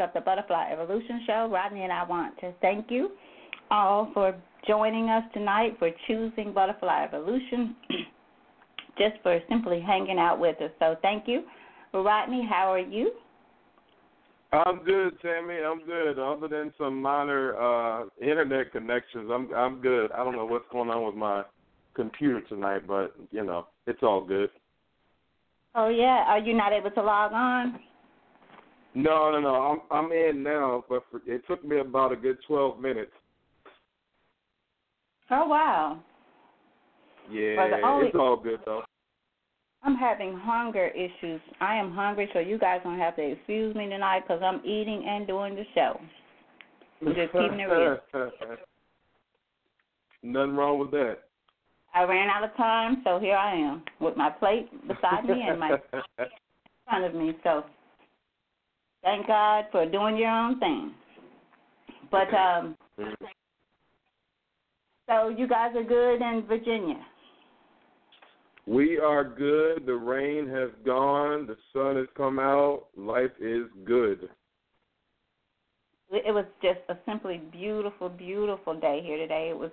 episode of the Butterfly Evolution Show. Rodney and I want to thank you all for joining us tonight, for choosing Butterfly Evolution, just for simply hanging out with us. So thank you. Rodney, how are you? I'm good, Tammy. I'm good. Other than some minor uh internet connections, I'm I'm good. I don't know what's going on with my computer tonight, but you know, it's all good. Oh, yeah. Are you not able to log on? No, no, no. I'm I'm in now, but for, it took me about a good 12 minutes. Oh, wow. Yeah, only- it's all good though. I'm having hunger issues. I am hungry, so you guys don't have to excuse me tonight because I'm eating and doing the show. I'm just keeping it real. Nothing wrong with that. I ran out of time, so here I am with my plate beside me and my in front of me. So thank God for doing your own thing. But um, so you guys are good in Virginia. we are good. The rain has gone. The sun has come out. Life is good. It was just a simply beautiful, beautiful day here today. It was,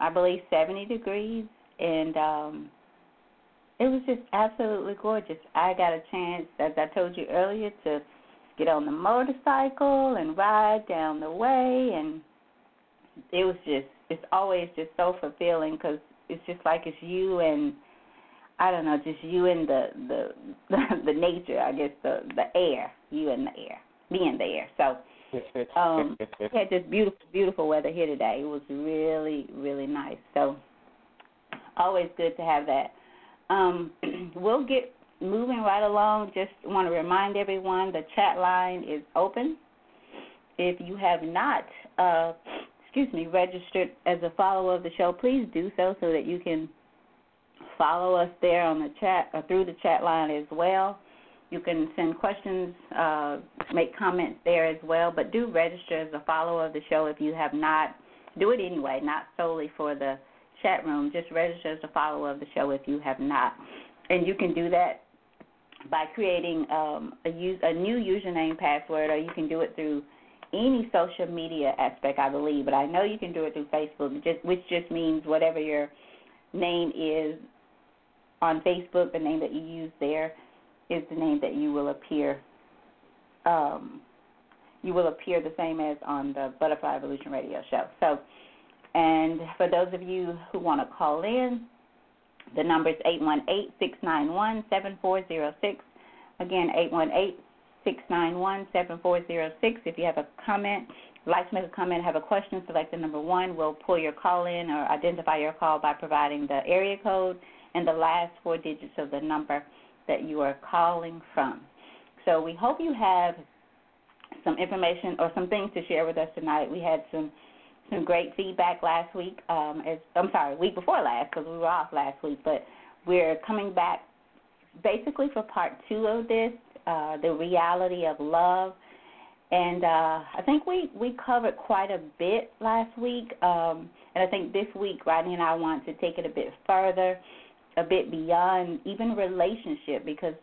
I believe, 70 degrees, and um, it was just absolutely gorgeous. I got a chance, as I told you earlier, to get on the motorcycle and ride down the way, and it was just, it's always just so fulfilling because it's just like it's you and I don't know, just you and the the the, the nature, I guess the the air, you and the air, me and the air. So um, we had this beautiful, beautiful weather here today. It was really, really nice. So always good to have that. Um, we'll get moving right along, just want to remind everyone the chat line is open. If you have not, uh, excuse me, registered as a follower of the show, please do so so that you can follow us there on the chat or through the chat line as well. You can send questions, uh, make comments there as well, but do register as a follower of the show if you have not. Do it anyway, not solely for the chat room. Just register as a follower of the show if you have not. And you can do that by creating um, a, use, a new username password, or you can do it through any social media aspect, I believe. But I know you can do it through Facebook, just, which just means whatever your name is on Facebook, the name that you use there is the name that you will appear. Um, you will appear the same as on the Butterfly Evolution Radio show. So, and for those of you who want to call in, the number is 818-691-7406. Again, 818-691-7406. If you have a comment, like to make a comment, have a question, select the number one. We'll pull your call in or identify your call by providing the area code and the last four digits of the number that you are calling from. So we hope you have some information or some things to share with us tonight. We had some some great feedback last week. Um, as I'm sorry, week before last because we were off last week, but we're coming back basically for part two of this, uh, the reality of love. And uh, I think we, we covered quite a bit last week. Um, and I think this week, Rodney and I want to take it a bit further a bit beyond even relationship because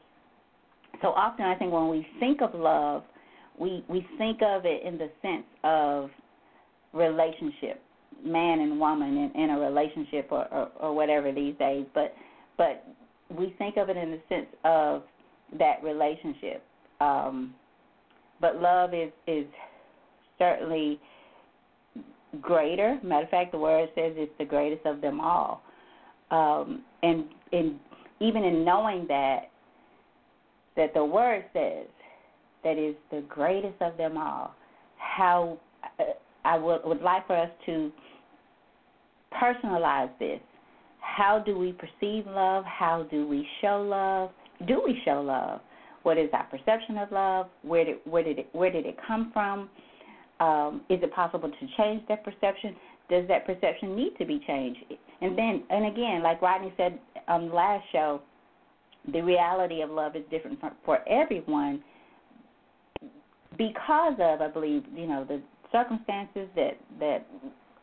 so often I think when we think of love, we we think of it in the sense of relationship, man and woman in, in a relationship or, or or whatever these days, but but we think of it in the sense of that relationship. Um, but love is is certainly greater. Matter of fact, the word says it's the greatest of them all um, and in even in knowing that that the word says that is the greatest of them all, how uh, I would would like for us to personalize this. How do we perceive love? How do we show love? Do we show love? What is our perception of love? Where did where did it where did it come from? Um, is it possible to change that perception? Does that perception need to be changed? And then, and again, like Rodney said on the last show, the reality of love is different for, for everyone because of, I believe, you know, the circumstances that that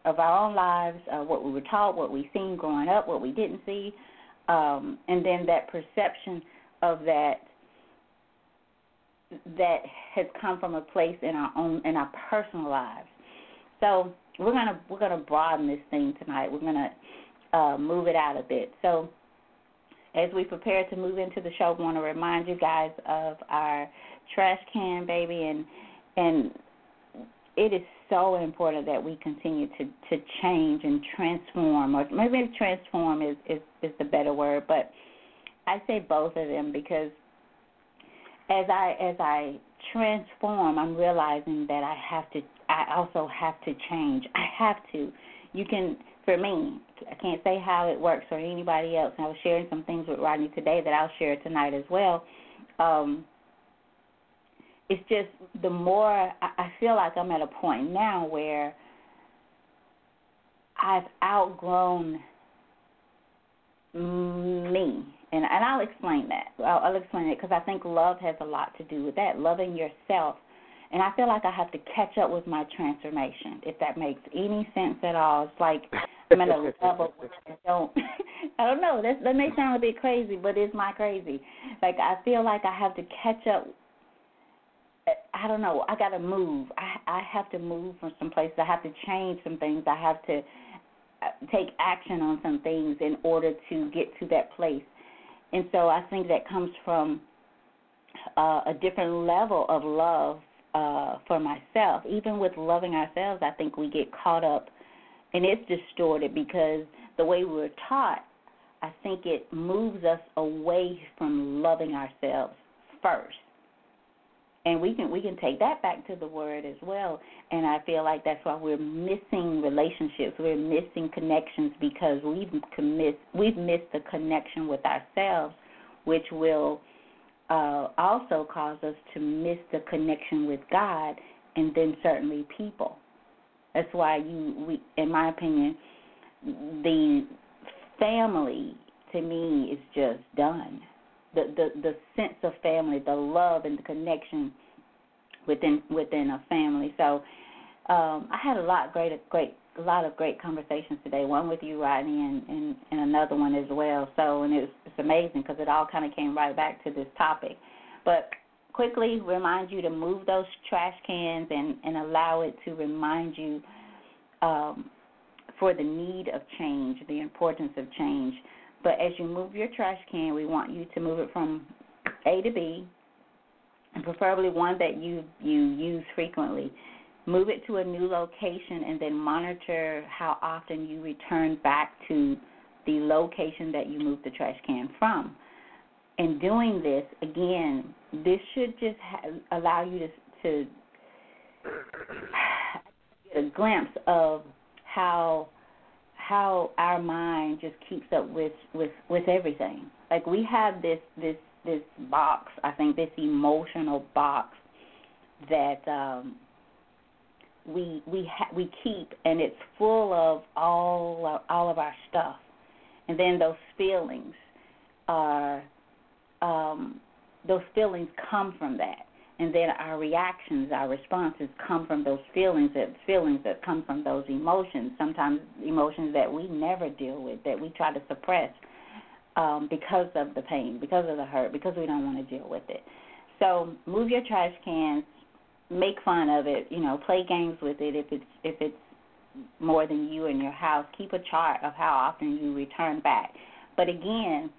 of our own lives, uh, what we were taught, what we seen growing up, what we didn't see, um, and then that perception of that that has come from a place in our own in our personal lives. So we're gonna we're gonna broaden this thing tonight. We're gonna uh, move it out a bit. So, as we prepare to move into the show, I want to remind you guys of our trash can, baby, and and it is so important that we continue to to change and transform, or maybe transform is is is the better word, but I say both of them because as I as I transform, I'm realizing that I have to. I also have to change. I have to. You can for me. I can't say how it works for anybody else. I was sharing some things with Rodney today that I'll share tonight as well. Um, it's just the more I feel like I'm at a point now where I've outgrown me, and and I'll explain that. I'll, I'll explain it because I think love has a lot to do with that. Loving yourself and I feel like I have to catch up with my transformation, if that makes any sense at all. It's like I'm at a level where I don't, I don't know. That that may sound a bit crazy, but it's my crazy. Like I feel like I have to catch up. I don't know. I got to move. I I have to move from some places. I have to change some things. I have to uh, take action on some things in order to get to that place. And so I think that comes from uh, a different level of love uh, for myself. Even with loving ourselves, I think we get caught up, and it's distorted because the way we were taught, I think it moves us away from loving ourselves first. And we can we can take that back to the word as well. And I feel like that's why we're missing relationships. We're missing connections because we've commit we've missed the connection with ourselves which will uh, also cause us to miss the connection with God and then certainly people. That's why you, we, in my opinion, the family to me is just done. The the the sense of family, the love and the connection within within a family. So um, I had a lot great great a lot of great conversations today. One with you, Rodney, and and, and another one as well. So and it's it's amazing because it all kind of came right back to this topic. But quickly remind you to move those trash cans and and allow it to remind you um, for the need of change, the importance of change. But as you move your trash can, we want you to move it from A to B, and preferably one that you you use frequently. Move it to a new location and then monitor how often you return back to the location that you moved the trash can from. In doing this, again, this should just ha- allow you to, to get a glimpse of how how our mind just keeps up with with with everything. Like we have this this this box, I think this emotional box that um we we ha- we keep and it's full of all of, all of our stuff. And then those feelings are um those feelings come from that and then our reactions, our responses come from those feelings that feelings that come from those emotions. Sometimes emotions that we never deal with, that we try to suppress um, because of the pain, because of the hurt, because we don't want to deal with it. So move your trash cans, make fun of it, you know, play games with it if it's if it's more than you in your house. Keep a chart of how often you return back. But again,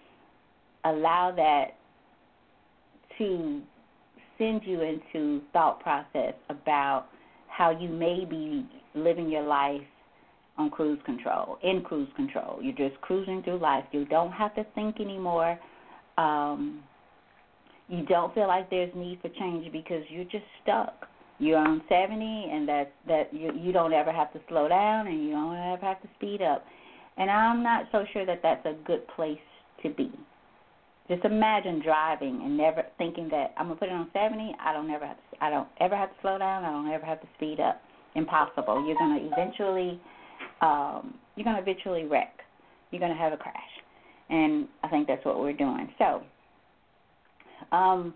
allow that to send you into thought process about how you may be living your life on cruise control, in cruise control. You're just cruising through life. You don't have to think anymore. Um, you don't feel like there's need for change because you're just stuck. You're on 70, and that that you you don't ever have to slow down, and you don't ever have to speed up. And I'm not so sure that that's a good place to be. Just imagine driving and never thinking that I'm gonna put it on 70. I don't ever have to, I don't ever have to slow down. I don't ever have to speed up. Impossible. You're gonna eventually um, you're gonna eventually wreck. You're gonna have a crash, and I think that's what we're doing. So, um,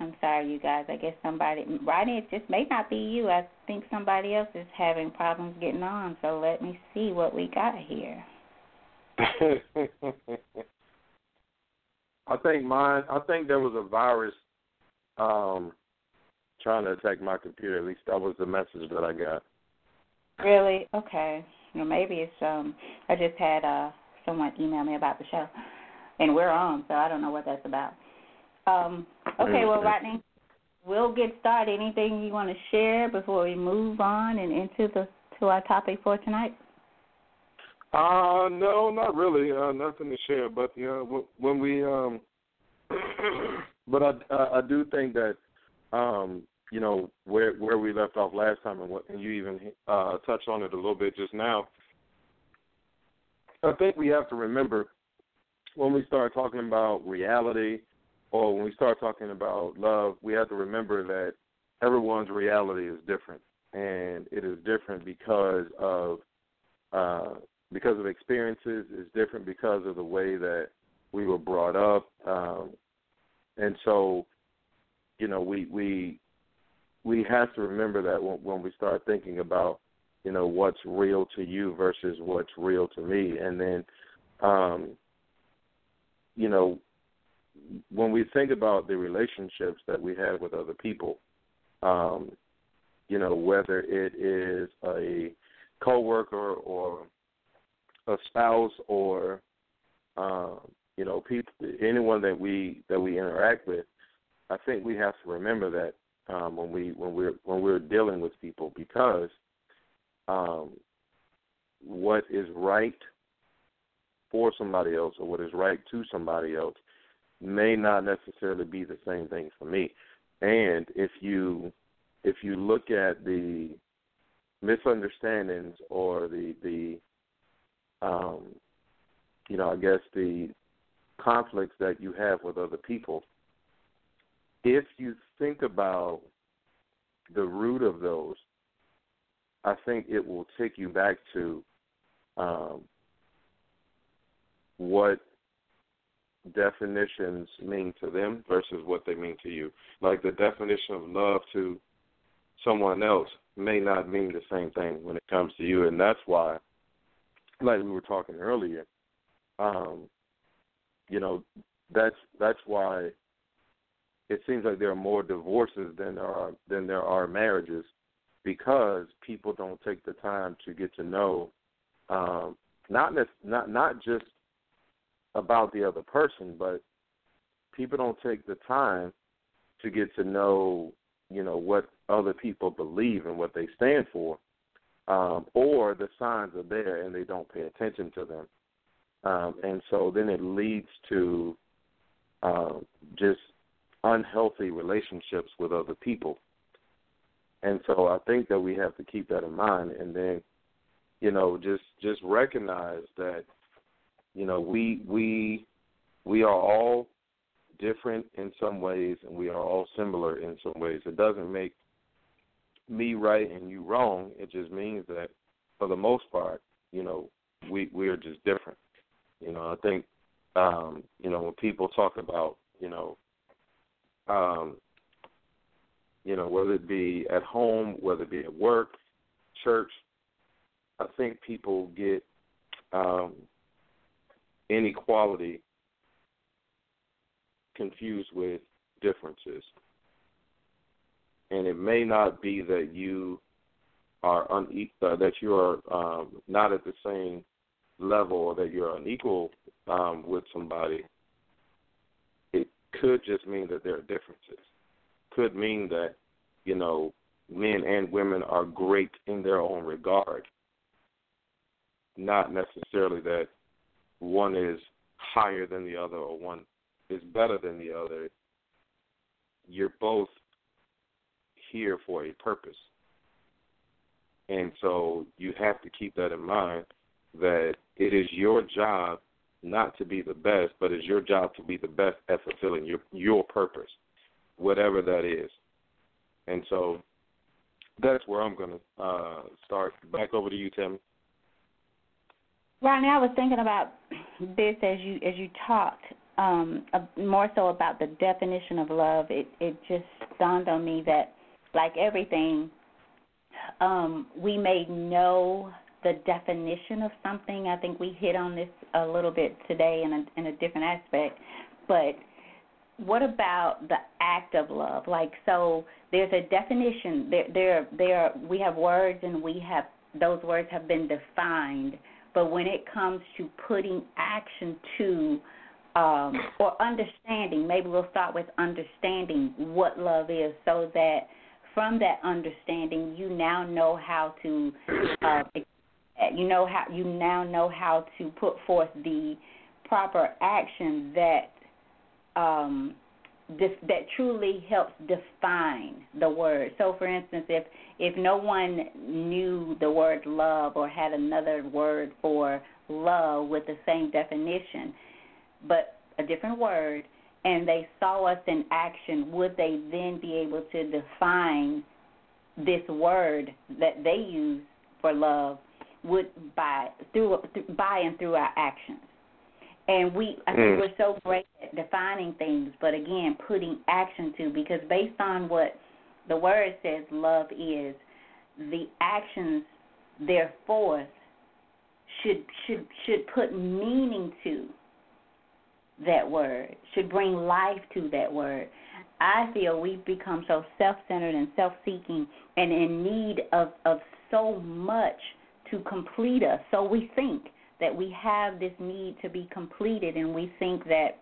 I'm sorry, you guys. I guess somebody, Rodney, it just may not be you. I think somebody else is having problems getting on. So let me see what we got here. I think mine. I think there was a virus um, trying to attack my computer. At least that was the message that I got. Really? Okay. Well, maybe it's um. I just had uh someone email me about the show, and we're on, so I don't know what that's about. Um. Okay. Well, Rodney, we'll get started. Anything you want to share before we move on and into the to our topic for tonight? Uh no, not really. Uh, nothing to share. But you know, when we um, but I I do think that um, you know where where we left off last time and what and you even uh touched on it a little bit just now. I think we have to remember when we start talking about reality or when we start talking about love, we have to remember that everyone's reality is different and it is different because of uh because of experiences is different because of the way that we were brought up. Um and so you know we we we have to remember that when, when we start thinking about you know what's real to you versus what's real to me. And then um you know when we think about the relationships that we have with other people um you know whether it is a coworker or a spouse or um, you know people anyone that we that we interact with, I think we have to remember that um, when we when we're when we're dealing with people because um, what is right for somebody else or what is right to somebody else may not necessarily be the same thing for me. And if you if you look at the misunderstandings or the the um, you know, I guess the conflicts that you have with other people, if you think about the root of those, I think it will take you back to um, what definitions mean to them versus what they mean to you. Like the definition of love to someone else may not mean the same thing when it comes to you, and that's why, like we were talking earlier, um, you know, that's that's why it seems like there are more divorces than there are than there are marriages because people don't take the time to get to know um, not not not just about the other person, but people don't take the time to get to know you know what other people believe and what they stand for, um, or the signs are there and they don't pay attention to them, um, and so then it leads to um, just unhealthy relationships with other people. And so I think that we have to keep that in mind and then, you know, just just recognize that, you know, we we we are all different in some ways and we are all similar in some ways. It doesn't make me right and you wrong. It just means that for the most part, you know, we we are just different. You know, I think um, you know, when people talk about, you know, um, you know, whether it be at home, whether it be at work, church, I think people get um, inequality confused with differences. And it may not be that you are une- uh, that you are um, not at the same level or that you're unequal um, with somebody. It could just mean that there are differences. Could mean that you know men and women are great in their own regard. Not necessarily that one is higher than the other or one is better than the other. You're both here for a purpose. And so you have to keep that in mind that it is your job not to be the best, but it's your job to be the best at fulfilling your your purpose, whatever that is. And so that's where I'm going to uh, start. Back over to you, Tim. Rodney, I was thinking about this as you as you talked um, more so about the definition of love. It it just dawned on me that like everything, um, we may know the definition of something. I think we hit on this a little bit today in a in a different aspect, but what about the act of love? Like so there's a definition there there there we have words and we have those words have been defined, but when it comes to putting action to um, or understanding, maybe we'll start with understanding what love is so that from that understanding you now know how to uh, you know how you now know how to put forth the proper action that um, this, that truly helps define the word. So, for instance, if if no one knew the word love or had another word for love with the same definition, but a different word, and they saw us in action, would they then be able to define this word that they use for love would by through by and through our actions. And we I think mm. we're so great at defining things, but again, putting action to because based on what the word says love is, the actions therefore should should should put meaning to that word, should bring life to that word. I feel we've become so self centered and self seeking and in need of, of so much to complete us. So we think that we have this need to be completed, and we think that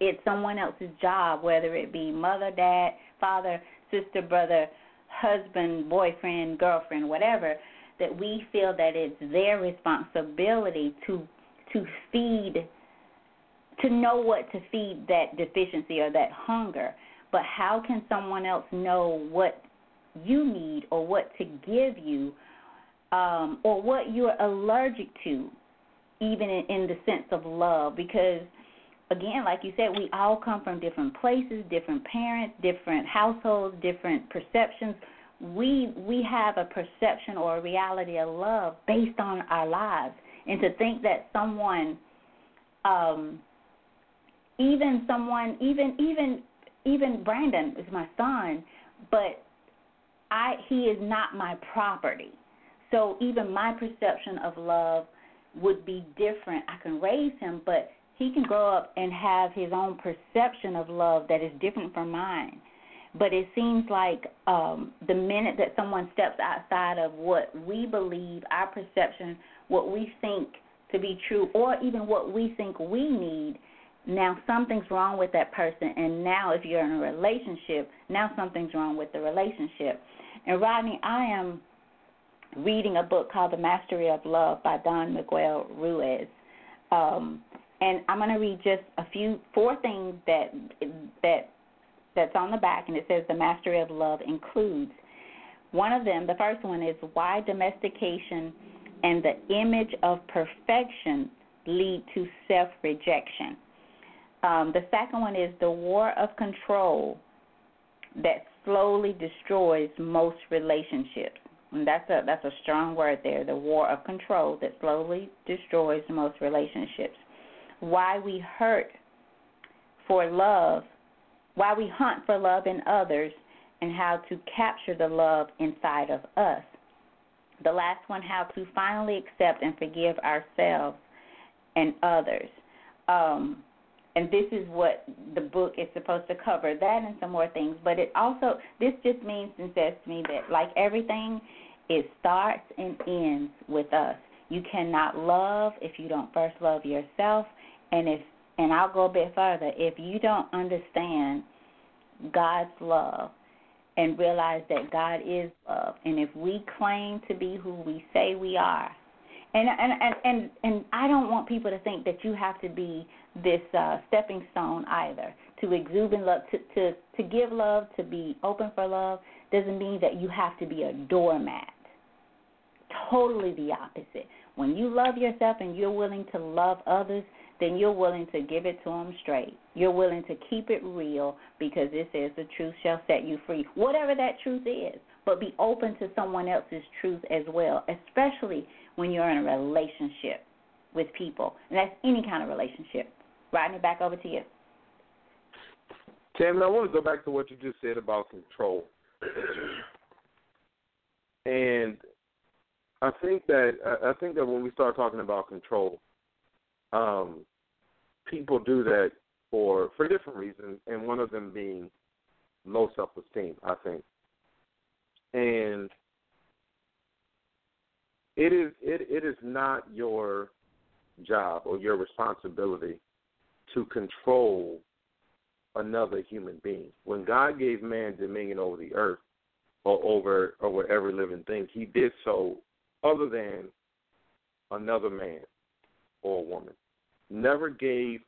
it's someone else's job, whether it be mother, dad, father, sister, brother, husband, boyfriend, girlfriend, whatever, that we feel that it's their responsibility to to feed to know what to feed that deficiency or that hunger. But how can someone else know what you need or what to give you um, or what you're allergic to, even in, in the sense of love, because again, like you said, we all come from different places, different parents, different households, different perceptions. We we have a perception or a reality of love based on our lives, and to think that someone, um, even someone, even even even Brandon is my son, but I he is not my property. So even my perception of love would be different. I can raise him, but he can grow up and have his own perception of love that is different from mine. But it seems like um, the minute that someone steps outside of what we believe, our perception, what we think to be true, or even what we think we need, now something's wrong with that person. And now, if you're in a relationship, now something's wrong with the relationship. And Rodney, I am reading a book called The Mastery of Love by Don Miguel Ruiz. Um, and I'm going to read just a few four things that that that's on the back, and it says the mastery of love includes. One of them, the first one is why domestication and the image of perfection lead to self rejection. Um, the second one is the war of control that slowly destroys most relationships. And that's a that's a strong word there. The war of control that slowly destroys most relationships why we hurt for love, why we hunt for love in others, and how to capture the love inside of us. The last one, how to finally accept and forgive ourselves and others. Um, and this is what the book is supposed to cover that and some more things. But it also, this just means and says to me that, like everything, it starts and ends with us. You cannot love if you don't first love yourself and if and I'll go a bit further, if you don't understand God's love and realize that God is love, and if we claim to be who we say we are, and and and and, I don't want people to think that you have to be this uh, stepping stone either to exude love, to to to give love, to be open for love doesn't mean that you have to be a doormat. Totally the opposite. When you love yourself and you're willing to love others, then you're willing to give it to them straight. You're willing to keep it real because it says the truth shall set you free, whatever that truth is. But be open to someone else's truth as well, especially when you're in a relationship with people. And that's any kind of relationship. Rodney, back over to you. Tammy, I want to go back to what you just said about control. and I think that I think that when we start talking about control, um, people do that for for different reasons, and one of them being low self esteem. I think, and it is it it is not your job or your responsibility to control another human being. When God gave man dominion over the earth or over over every living thing, He did so other than another man or woman never gave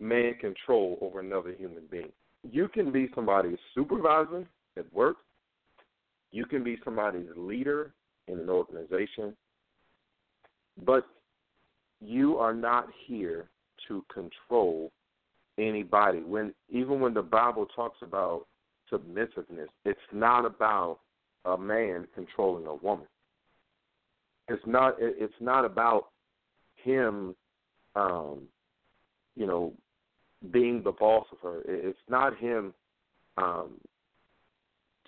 man control over another human being. You can be somebody's supervisor at work. You can be somebody's leader in an organization. But you are not here to control anybody. When even when the Bible talks about submissiveness, it's not about a man controlling a woman. It's not it's not about him um, you know, being the boss of her. It's not him um,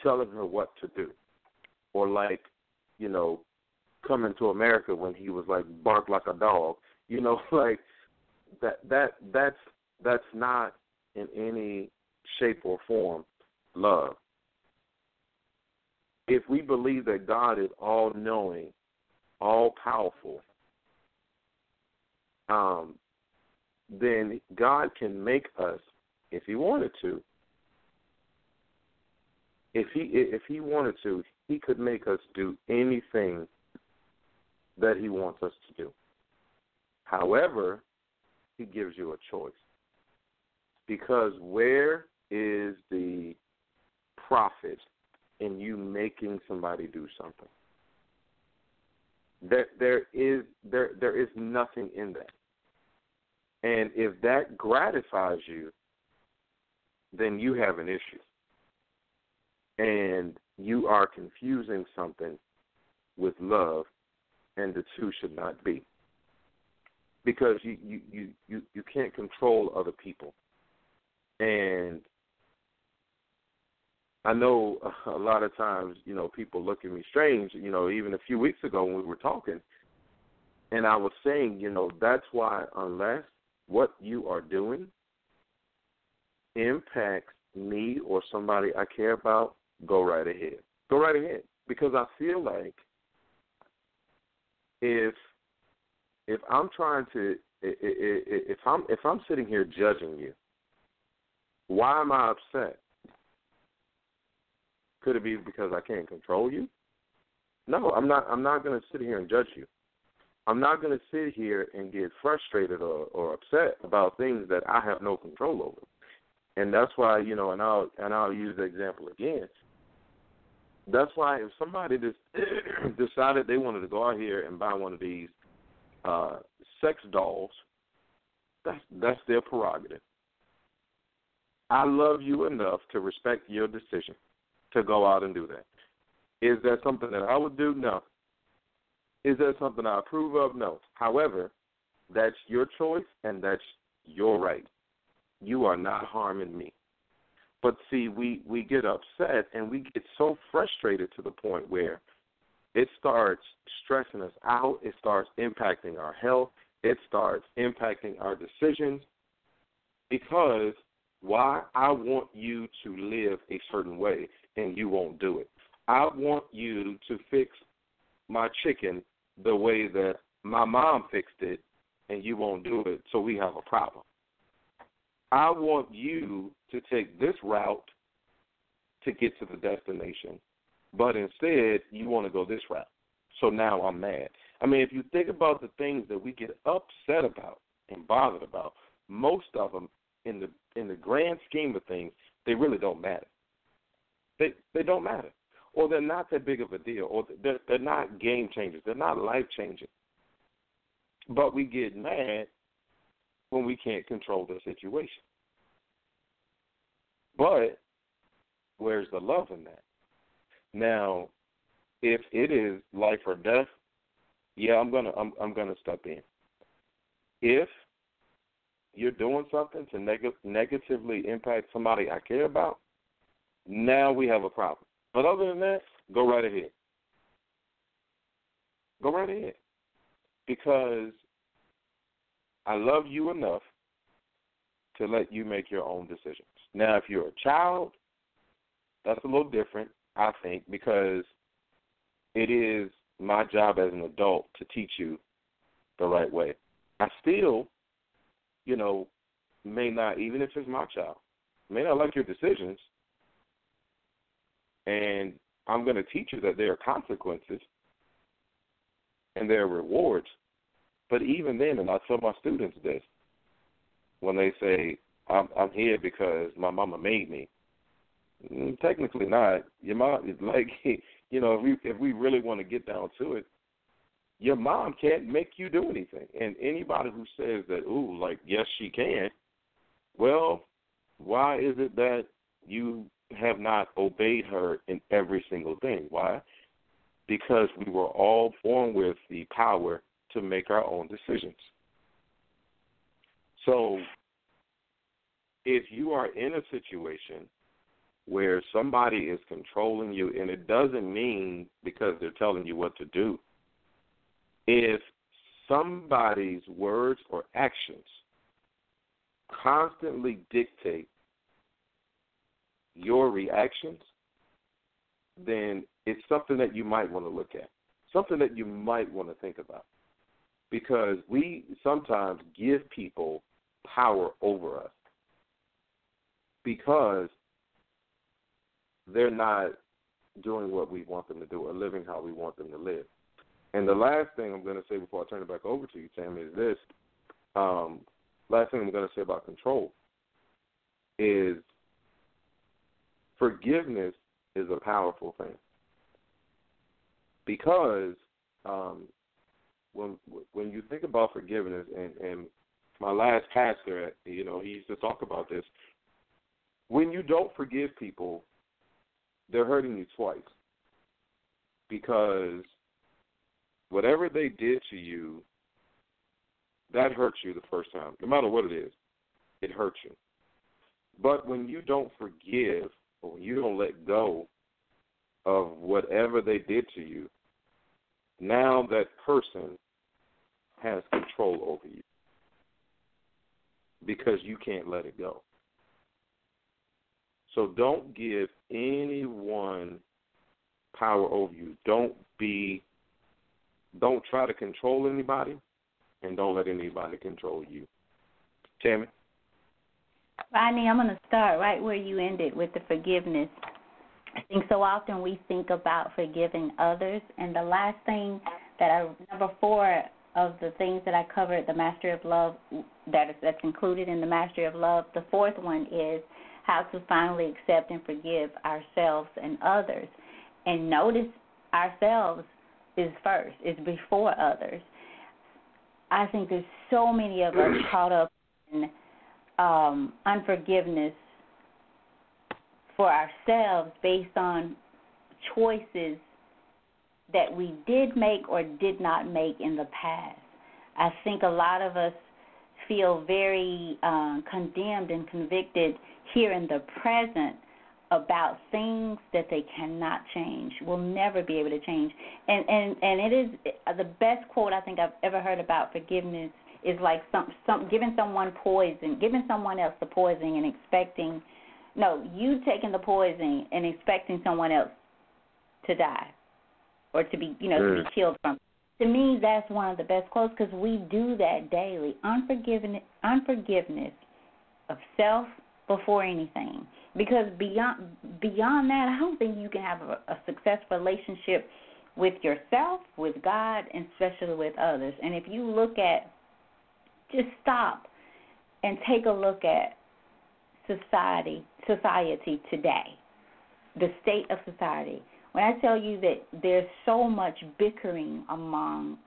telling her what to do, or like, you know, coming to America when he was like bark like a dog. You know, like that. That that's that's not in any shape or form love. If we believe that God is all knowing, all powerful, um, then God can make us, if He wanted to, if He if He wanted to, He could make us do anything that He wants us to do. However, He gives you a choice. Because where is the profit in you making somebody do something? There, there is there there is nothing in that And if that gratifies you, then you have an issue. And you are confusing something with love, and the two should not be. Because you, you, you, you, you can't control other people. And I know a lot of times, you know, people look at me strange, you know, even a few weeks ago when we were talking, and I was saying, you know, that's why unless what you are doing impacts me or somebody I care about, go right ahead. Go right ahead. Because I feel like if if I'm trying to if I'm if I'm sitting here judging you, why am I upset? Could it be because I can't control you? No, I'm not. I'm not going to sit here and judge you. I'm not going to sit here and get frustrated or, or upset about things that I have no control over. And that's why you know, and I'll and I'll use the example again. That's why if somebody just decided they wanted to go out here and buy one of these uh, sex dolls, that's that's their prerogative. I love you enough to respect your decision to go out and do that. Is that something that I would do? No. Is that something I approve of? No. However, that's your choice and that's your right. You are not harming me. But see, we we get upset and we get so frustrated to the point where it starts stressing us out. It starts impacting our health. It starts impacting our decisions because why I want you to live a certain way and you won't do it. I want you to fix my chicken the way that my mom fixed it and you won't do it, so we have a problem. I want you to take this route to get to the destination, but instead you want to go this route. So now I'm mad. I mean, if you think about the things that we get upset about and bothered about, most of them in the in the grand scheme of things, they really don't matter. They they don't matter, or they're not that big of a deal, or they're they're not game changers. They're not life changing. But we get mad when we can't control the situation. But where's the love in that? Now, if it is life or death, yeah, I'm gonna I'm I'm gonna step in. If you're doing something to neg- negatively impact somebody I care about, now we have a problem. But other than that, go right ahead. Go right ahead. Because I love you enough to let you make your own decisions. Now, if you're a child, that's a little different, I think, because it is my job as an adult to teach you the right way. I still, you know, may not, even if it's my child, may not like your decisions, and I'm going to teach you that there are consequences and there are rewards. But even then, and I tell my students this, when they say, I'm, I'm here because my mama made me. Mm, technically not. Your mom, is like, you know, if we if we really want to get down to it, your mom can't make you do anything. And anybody who says that, ooh, like, yes, she can, well, why is it that you have not obeyed her in every single thing. Why? Because we were all born with the power to make our own decisions. So, if you are in a situation where somebody is controlling you, and it doesn't mean because they're telling you what to do, if somebody's words or actions constantly dictate your reactions, then it's something that you might want to look at, something that you might want to think about. Because we sometimes give people power over us because they're not doing what we want them to do or living how we want them to live. And the last thing I'm going to say before I turn it back over to you, Tammy, is this. Um, last thing I'm going to say about control is forgiveness is a powerful thing because um, when when you think about forgiveness and, and my last pastor, you know, he used to talk about this. When you don't forgive people, they're hurting you twice. Because whatever they did to you, that hurts you the first time, no matter what it is. It hurts you. But when you don't forgive or when you don't let go of whatever they did to you, now that person has control over you because you can't let it go. So don't give anyone power over you. Don't be don't try to control anybody and don't let anybody control you. Tammy? Rodney, I'm to start right where you ended with the forgiveness. I think so often we think about forgiving others, and the last thing that I number four of the things that I covered, the mastery of love, that is that's included in the mastery of love. The fourth one is how to finally accept and forgive ourselves and others. And notice ourselves is first, is before others. I think there's so many of us caught up in um, unforgiveness for ourselves based on choices that we did make or did not make in the past. I think a lot of us feel very uh, condemned and convicted here in the present about things that they cannot change, will never be able to change. And and and it is the best quote I think I've ever heard about forgiveness is like some some giving someone poison, giving someone else the poison and expecting no, you taking the poison and expecting someone else to die or to be, you know, mm. to be mm. killed from. To me, that's one of the best quotes because we do that daily. Unforgiveness, unforgiveness of self before anything. Because beyond beyond that, I don't think you can have a, a successful relationship with yourself, with God, and especially with others. And if you look at, just stop and take a look at society, society today, the state of society. When I tell you that there's so much bickering among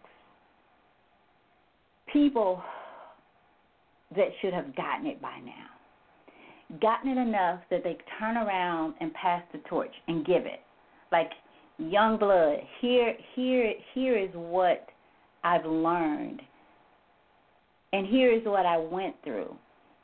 people that should have gotten it by now, gotten it enough that they turn around and pass the torch and give it, like young blood. Here, here, here is what I've learned, and here is what I went through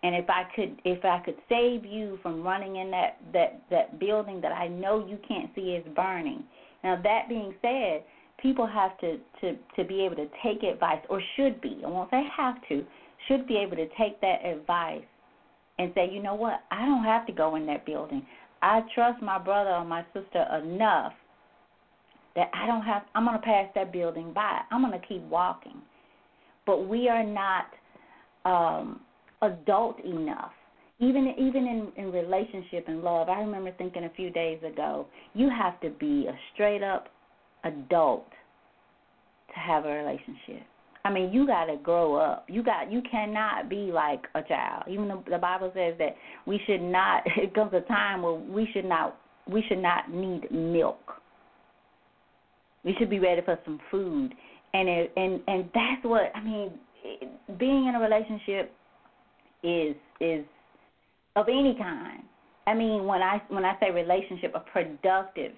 and if I could if I could save you from running in that that that building that I know you can't see is burning. Now that being said, people have to to to be able to take advice or should be. I won't say have to, should be able to take that advice and say, "You know what? I don't have to go in that building. I trust my brother or my sister enough that I don't have I'm going to pass that building by. I'm going to keep walking." But we are not um adult enough even even in in relationship and love. I remember thinking a few days ago you have to be a straight up adult to have a relationship. I mean you got to grow up. You got you cannot be like a child. Even the, the bible says that we should not it comes a time where we should not we should not need milk. We should be ready for some food. And it, and and that's what i mean being in a relationship is is of any kind. I mean, when I when I say relationship, a productive,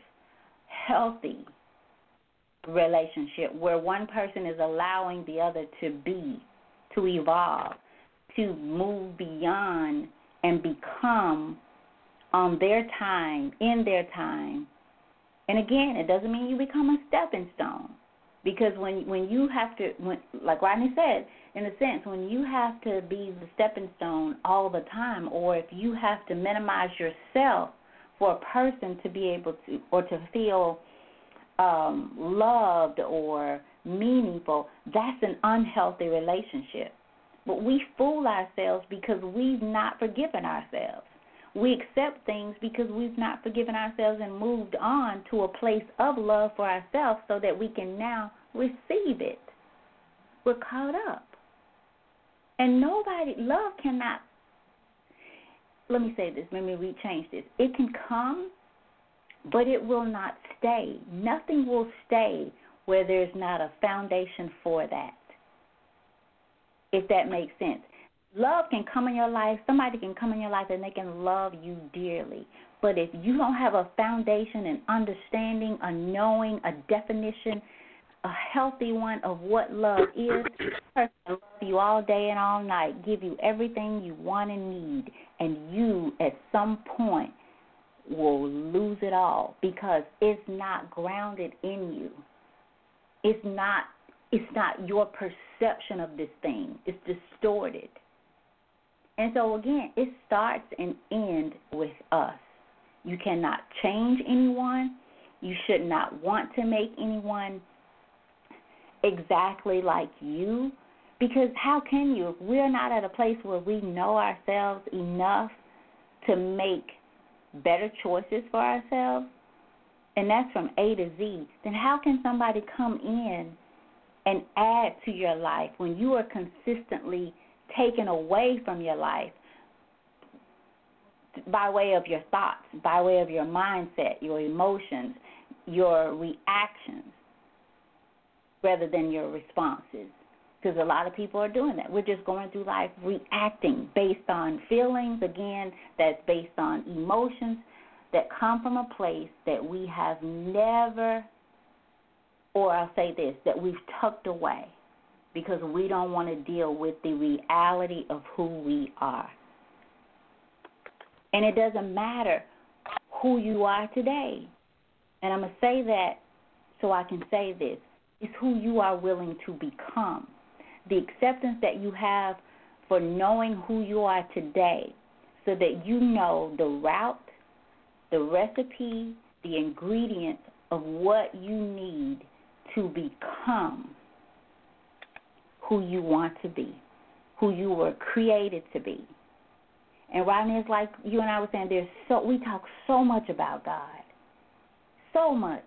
healthy relationship where one person is allowing the other to be, to evolve, to move beyond and become on their time, in their time. And again, it doesn't mean you become a stepping stone. Because when when you have to when like Rodney said, in a sense, when you have to be the stepping stone all the time, or if you have to minimize yourself for a person to be able to, or to feel um, loved or meaningful, that's an unhealthy relationship. But we fool ourselves because we've not forgiven ourselves. We accept things because we've not forgiven ourselves and moved on to a place of love for ourselves so that we can now receive it. We're caught up. And nobody, love cannot, let me say this, let me rechange this. It can come, but it will not stay. Nothing will stay where there's not a foundation for that, if that makes sense. Love can come in your life. Somebody can come in your life and they can love you dearly. But if you don't have a foundation and understanding, a knowing, a definition, a healthy one of what love is, person love you all day and all night, give you everything you want and need, and you at some point will lose it all because it's not grounded in you. It's not it's not your perception of this thing. It's distorted. And so again, it starts and ends with us. You cannot change anyone. You should not want to make anyone exactly like you because how can you if we're not at a place where we know ourselves enough to make better choices for ourselves and that's from A to Z then how can somebody come in and add to your life when you are consistently taken away from your life by way of your thoughts, by way of your mindset, your emotions, your reactions, rather than your responses. Because a lot of people are doing that. We're just going through life reacting based on feelings, again, that's based on emotions that come from a place that we have never, or I'll say this, that we've tucked away because we don't want to deal with the reality of who we are. And it doesn't matter who you are today. And I'm going to say that so I can say this it's who you are willing to become. The acceptance that you have for knowing who you are today so that you know the route, the recipe, the ingredients of what you need to become who you want to be, who you were created to be. And Rodney, it's like you and I were saying, there's so we talk so much about God, so much.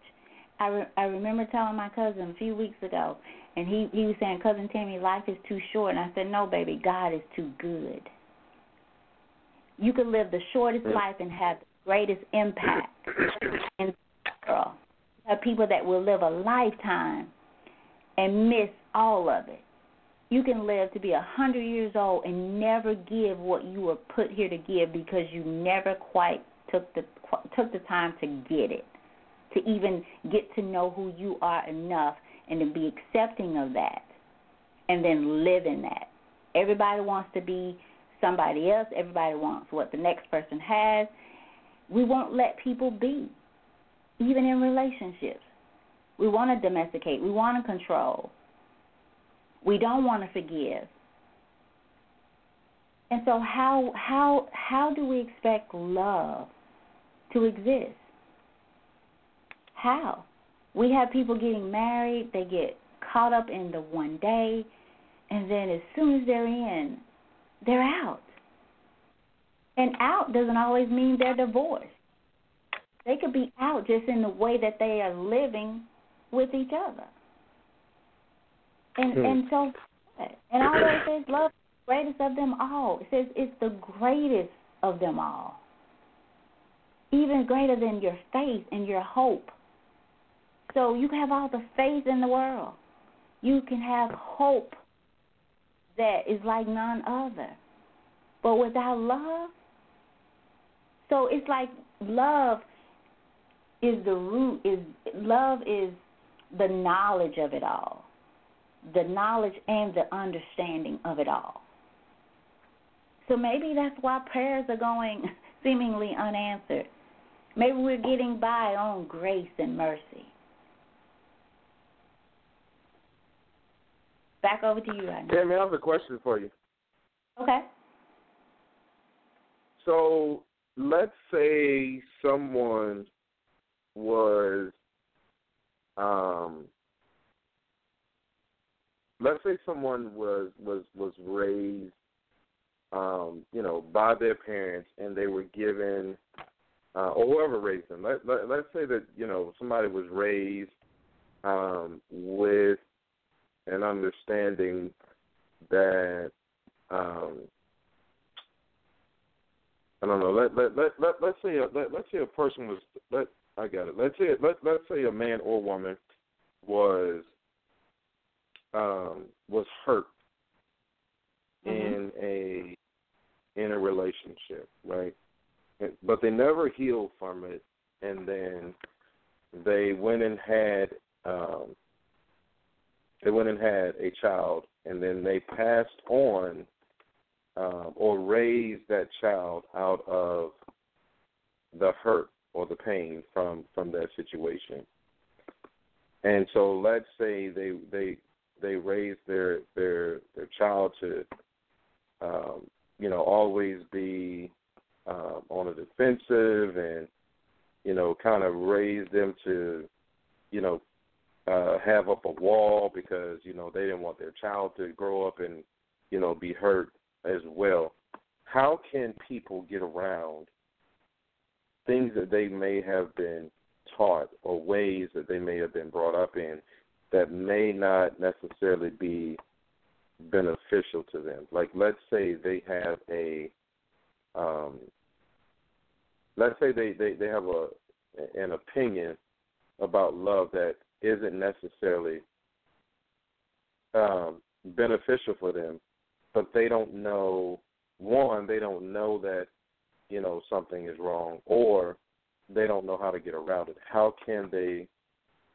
I re- I remember telling my cousin a few weeks ago, and he he was saying, cousin Tammy, life is too short, and I said, no, baby, God is too good. You could live the shortest life and have the greatest impact in the world. There are people that will live a lifetime and miss all of it. You can live to be a hundred years old and never give what you were put here to give because you never quite took the took the time to get it, to even get to know who you are enough and to be accepting of that, and then live in that. Everybody wants to be somebody else. Everybody wants what the next person has. We won't let people be, even in relationships. We want to domesticate. We want to control. We don't want to forgive. And so how how how do we expect love to exist? How? We have people getting married, they get caught up in the one day, and then as soon as they're in, they're out. And out doesn't always mean they're divorced. They could be out just in the way that they are living with each other. And Hmm. and so and although it says love is the greatest of them all, it says it's the greatest of them all. Even greater than your faith and your hope. So you can have all the faith in the world. You can have hope that is like none other. But without love, so it's like love is the root is love is the knowledge of it all the knowledge and the understanding of it all. So maybe that's why prayers are going seemingly unanswered. Maybe we're getting by on grace and mercy. Back over to you right now. Tammy, I have a question for you. Okay. So let's say someone was um let's say someone was was was raised um you know by their parents and they were given uh or whoever raised them let, let let's say that you know somebody was raised um with an understanding that um I don't know. Let let let let let's say a, let let's say a person was let I got it. Let's say let let's say a man or woman was um was hurt in a in a relationship, right? But they never healed from it, and then they went and had um, they went and had a child, and then they passed on um, or raised that child out of the hurt or the pain from from that situation. And so let's say they they they raise their their their child to um, you know always be um, on the defensive and you know kind of raise them to you know uh, have up a wall because you know they didn't want their child to grow up and you know be hurt as well. How can people get around things that they may have been taught or ways that they may have been brought up in that may not necessarily be beneficial to them. Like let's say they have a um let's say they, they, they have a an opinion about love that isn't necessarily um beneficial for them, but they don't know one, they don't know that you know something is wrong or they don't know how to get around it. How can they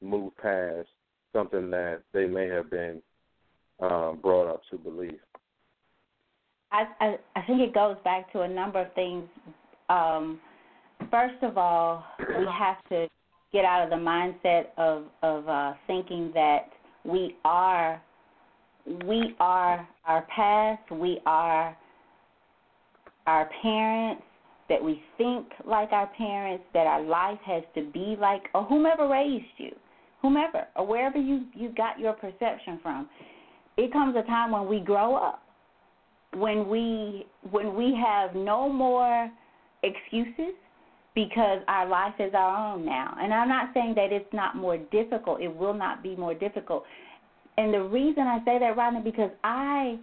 move past something that they may have been um, brought up to believe? I, I I think it goes back to a number of things. Um, first of all, we have to get out of the mindset of of uh, thinking that we are we are our past, we are our parents, that we think like our parents, that our life has to be like, or whomever raised you, whomever, or wherever you you got your perception from. It comes a time when we grow up, when we when we have no more excuses because our life is our own now. And I'm not saying that it's not more difficult. It will not be more difficult. And the reason I say that, Rodney, because I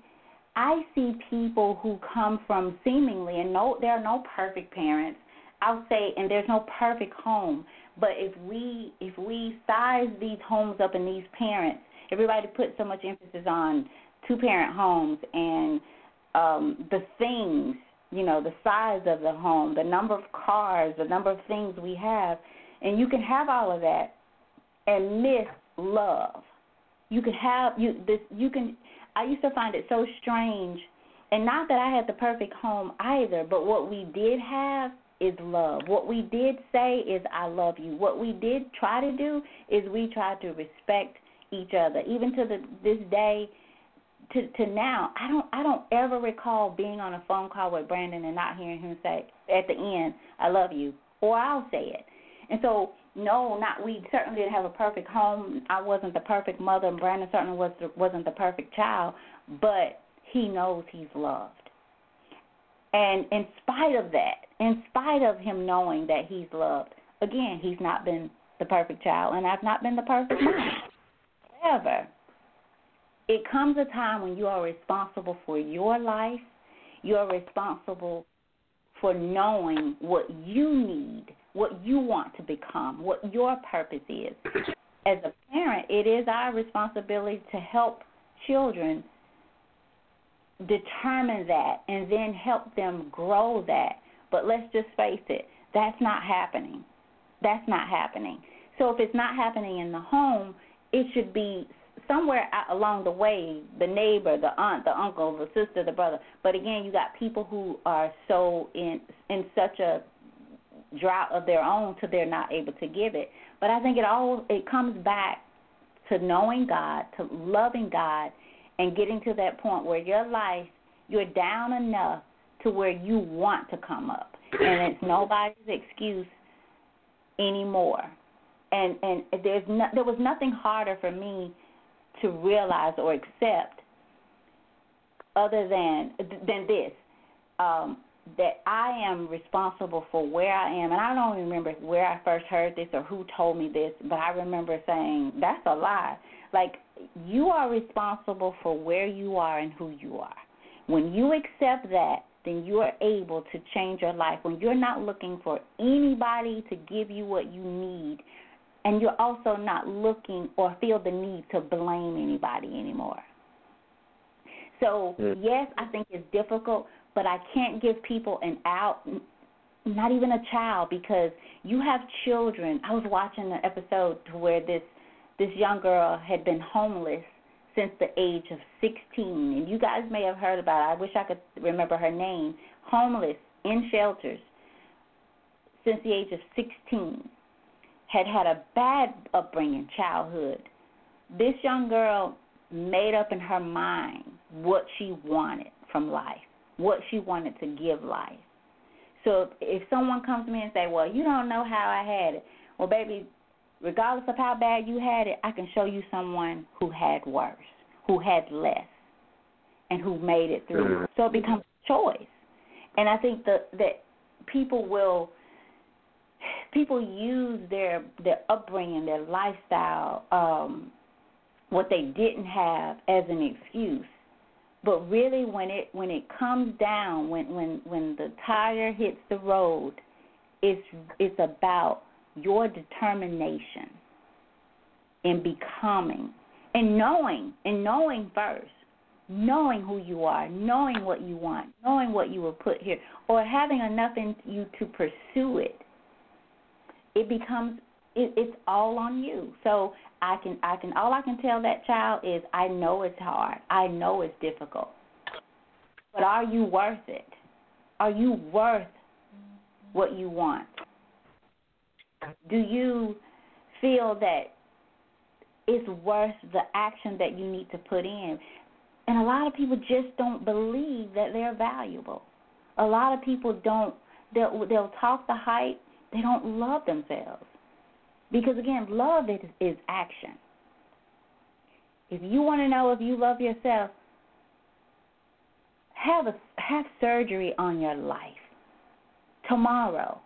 I see people who come from seemingly, and no, there are no perfect parents. I'll say, and there's no perfect home. But if we if we size these homes up and these parents, everybody puts so much emphasis on two parent homes and um, the things, you know, the size of the home, the number of cars, the number of things we have, and you can have all of that and miss love. You can have you this you can I used to find it so strange, and not that I had the perfect home either, but what we did have is love. What we did say is I love you. What we did try to do is we tried to respect each other. Even to the, this day to to now, I don't I don't ever recall being on a phone call with Brandon and not hearing him say at the end, I love you, or I'll say it. And so no, not we certainly didn't have a perfect home. I wasn't the perfect mother, and Brandon certainly was wasn't the perfect child, but he knows he's loved. And in spite of that, in spite of him knowing that he's loved, again, he's not been the perfect child, and I've not been the perfect mom. However, it comes a time when you are responsible for your life. You are responsible for knowing what you need what you want to become, what your purpose is. As a parent, it is our responsibility to help children determine that and then help them grow that. But let's just face it, that's not happening. That's not happening. So if it's not happening in the home, it should be somewhere along the way the neighbor the aunt the uncle the sister the brother but again you got people who are so in in such a drought of their own to they're not able to give it. But I think it all it comes back to knowing God, to loving God, and getting to that point where your life you're down enough to where you want to come up, and it's nobody's excuse anymore. And and there's no, there was nothing harder for me to realize or accept other than than this. Um, that I am responsible for where I am, and I don't remember where I first heard this or who told me this, but I remember saying that's a lie. Like you are responsible for where you are and who you are. When you accept that, then you are able to change your life. When you're not looking for anybody to give you what you need, and you're also not looking or feel the need to blame anybody anymore. So Mm. yes, I think it's difficult, but I can't give people an out, not even a child, because you have children. I was watching an episode to where this this young girl had been homeless since the age of 16, and you guys may have heard about it. I wish I could remember her name. Homeless in shelters since the age of 16, had had a bad upbringing, childhood. This young girl made up in her mind what she wanted from life, what she wanted to give life. So if someone comes to me and say, "Well, you don't know how I had it," well, baby, regardless of how bad you had it, I can show you someone who had worse, who had less, and who made it through. Mhm. So it becomes a choice. And I think that that people will people use their their upbringing, their lifestyle, um, what they didn't have as an excuse. But really, when it when it comes down, when when when the tire hits the road, it's it's about your determination in becoming and knowing and knowing first knowing who you are knowing what you want knowing what you were put here or having enough in you to pursue it it becomes it, it's all on you. So i can i can all i can tell that child is i know it's hard. I know it's difficult. But are you worth it? Are you worth what you want do you feel that it's worth the action that you need to put in? And a lot of people just don't believe that they're valuable. A lot of people don't. They'll they'll talk the hype. They don't love themselves because again, love is, is action. If you want to know if you love yourself, have a have surgery on your life tomorrow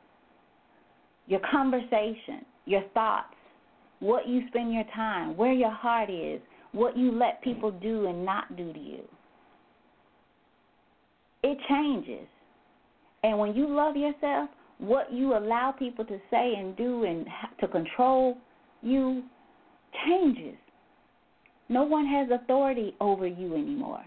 your conversation, your thoughts, what you spend your time, where your heart is, what you let people do and not do to you. It changes. And when you love yourself, what you allow people to say and do and to control you changes. No one has authority over you anymore.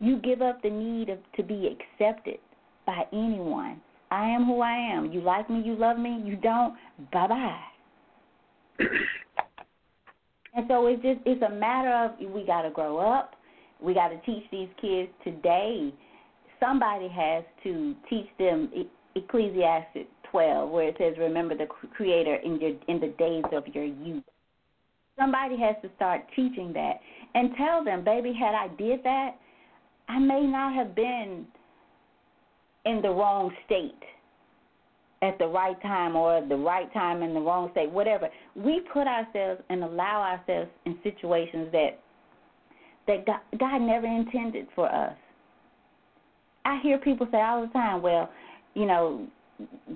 You give up the need of, to be accepted by anyone. I am who I am. You like me, you love me. You don't, bye bye. and so it's just it's a matter of we got to grow up. We got to teach these kids today. Somebody has to teach them Ecclesiastes 12, where it says, "Remember the Creator in your in the days of your youth." Somebody has to start teaching that and tell them, "Baby, had I did that, I may not have been." In the wrong state at the right time or the right time in the wrong state, whatever. We put ourselves and allow ourselves in situations that that God, God never intended for us. I hear people say all the time, well, you know,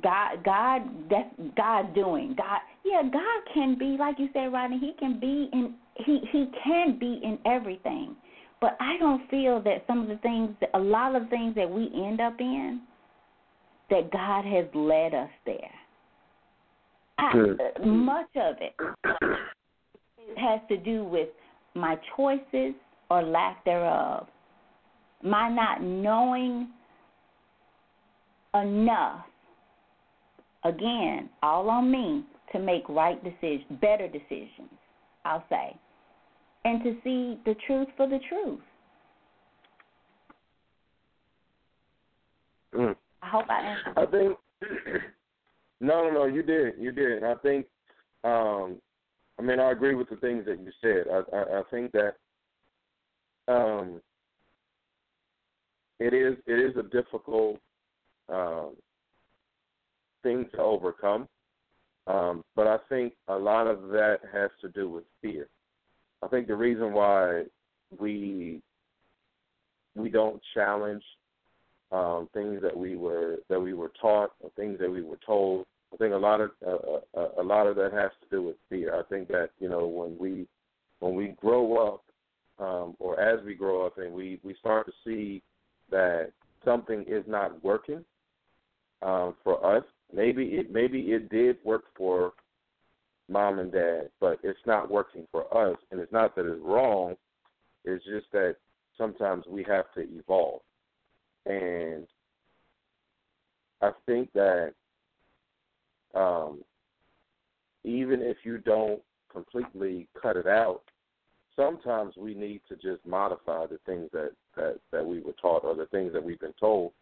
God God that's God doing. God yeah, God can be like you said, Rodney, he can be in he he can be in everything. But I don't feel that some of the things, a lot of things that we end up in, that God has led us there. I, Hmm. much of it has to do with my choices or lack thereof, my not knowing enough. Again, all on me to make right decisions, better decisions, I'll say and to see the truth for the truth. Mm. I hope I answered. I think no, no, no. You did, you did. I think, um, I mean, I agree with the things that you said. I, I, I think that um, it is, it is a difficult um, thing to overcome. Um, but I think a lot of that has to do with fear. I think the reason why we we don't challenge um, things that we were that we were taught or things that we were told. I think a lot of uh, a, a lot of that has to do with fear. I think that you know when we when we grow up um, or as we grow up and we we start to see that something is not working um, for us. Maybe it maybe it did work for mom and dad, but it's not working for us. And it's not that it's wrong. It's just that sometimes we have to evolve. And I think that um, even if you don't completely cut it out, sometimes we need to just modify the things that, that, that we were taught or the things that we've been told.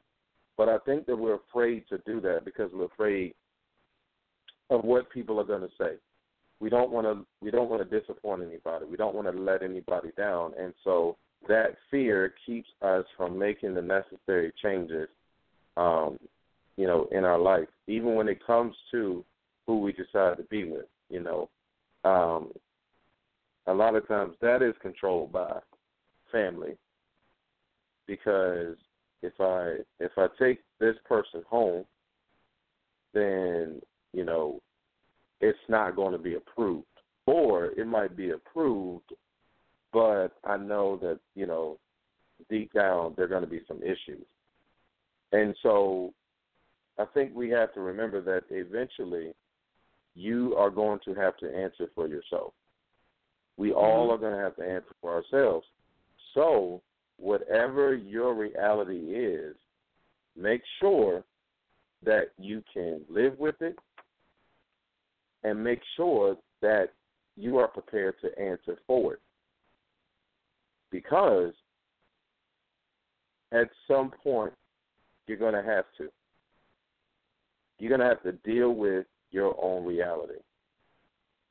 But I think that we're afraid to do that because we're afraid of what people are going to say. We don't want to we don't want to disappoint anybody. We don't want to let anybody down. And so that fear keeps us from making the necessary changes um, you know, in our life, even when it comes to who we decide to be with, you know. Um, a lot of times that is controlled by family because if I if I take this person home, then you know it's not going to be approved, or it might be approved, but I know that you know deep down there are going to be some issues, and so I think we have to remember that eventually you are going to have to answer for yourself. We all mm-hmm. are going to have to answer for ourselves. So, whatever your reality is, make sure that you can live with it and make sure that you are prepared to answer for it. Because at some point, you're going to have to. You're going to have to deal with your own reality.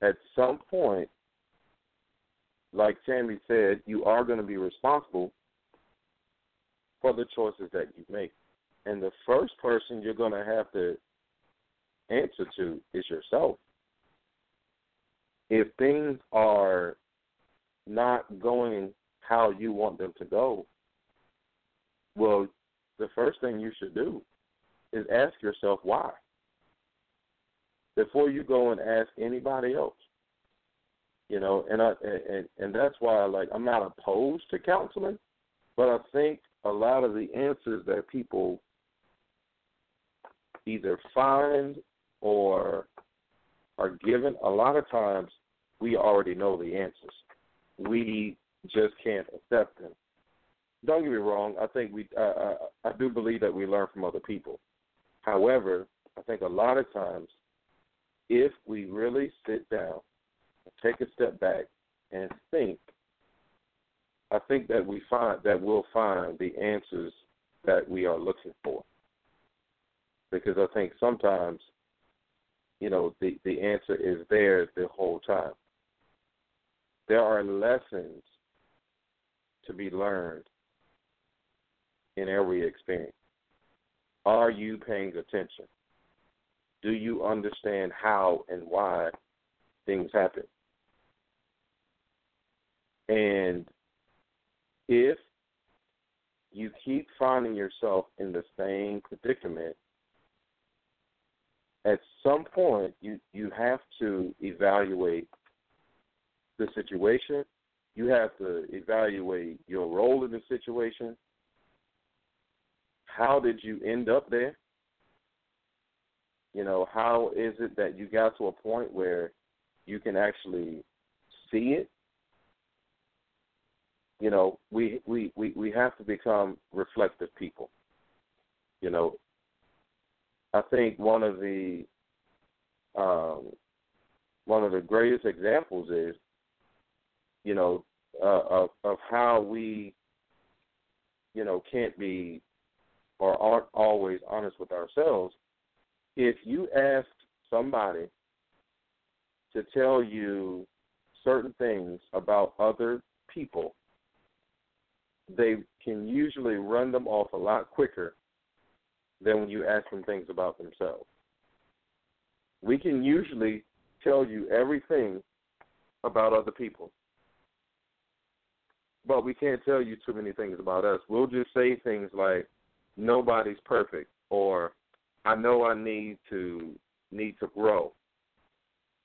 At some point, like Tammy said, you are going to be responsible for the choices that you make. And the first person you're going to have to answer to is yourself. If things are not going how you want them to go, well, the first thing you should do is ask yourself why before you go and ask anybody else. You know, and I and and that's why like I'm not opposed to counseling, but I think a lot of the answers that people either find or are given, a lot of times we already know the answers. We just can't accept them. Don't get me wrong. I think we, uh, I, I do believe that we learn from other people. However, I think a lot of times, if we really sit down, take a step back, and think, I think that we find that we'll find the answers that we are looking for. Because I think sometimes, you know, the the answer is there the whole time. There are lessons to be learned in every experience. Are you paying attention? Do you understand how and why things happen? And if you keep finding yourself in the same predicament, at some point you, you have to evaluate the situation. You have to evaluate your role in the situation. How did you end up there? You know, how is it that you got to a point where you can actually see it? You know, we we we, we have to become reflective people. You know, I think one of the um, one of the greatest examples is, you know, uh, of of how we, you know, can't be or aren't always honest with ourselves. If you ask somebody to tell you certain things about other people, they can usually run them off a lot quicker than when you ask them things about themselves. We can usually tell you everything about other people, but we can't tell you too many things about us. We'll just say things like, nobody's perfect or I know I need to need to grow,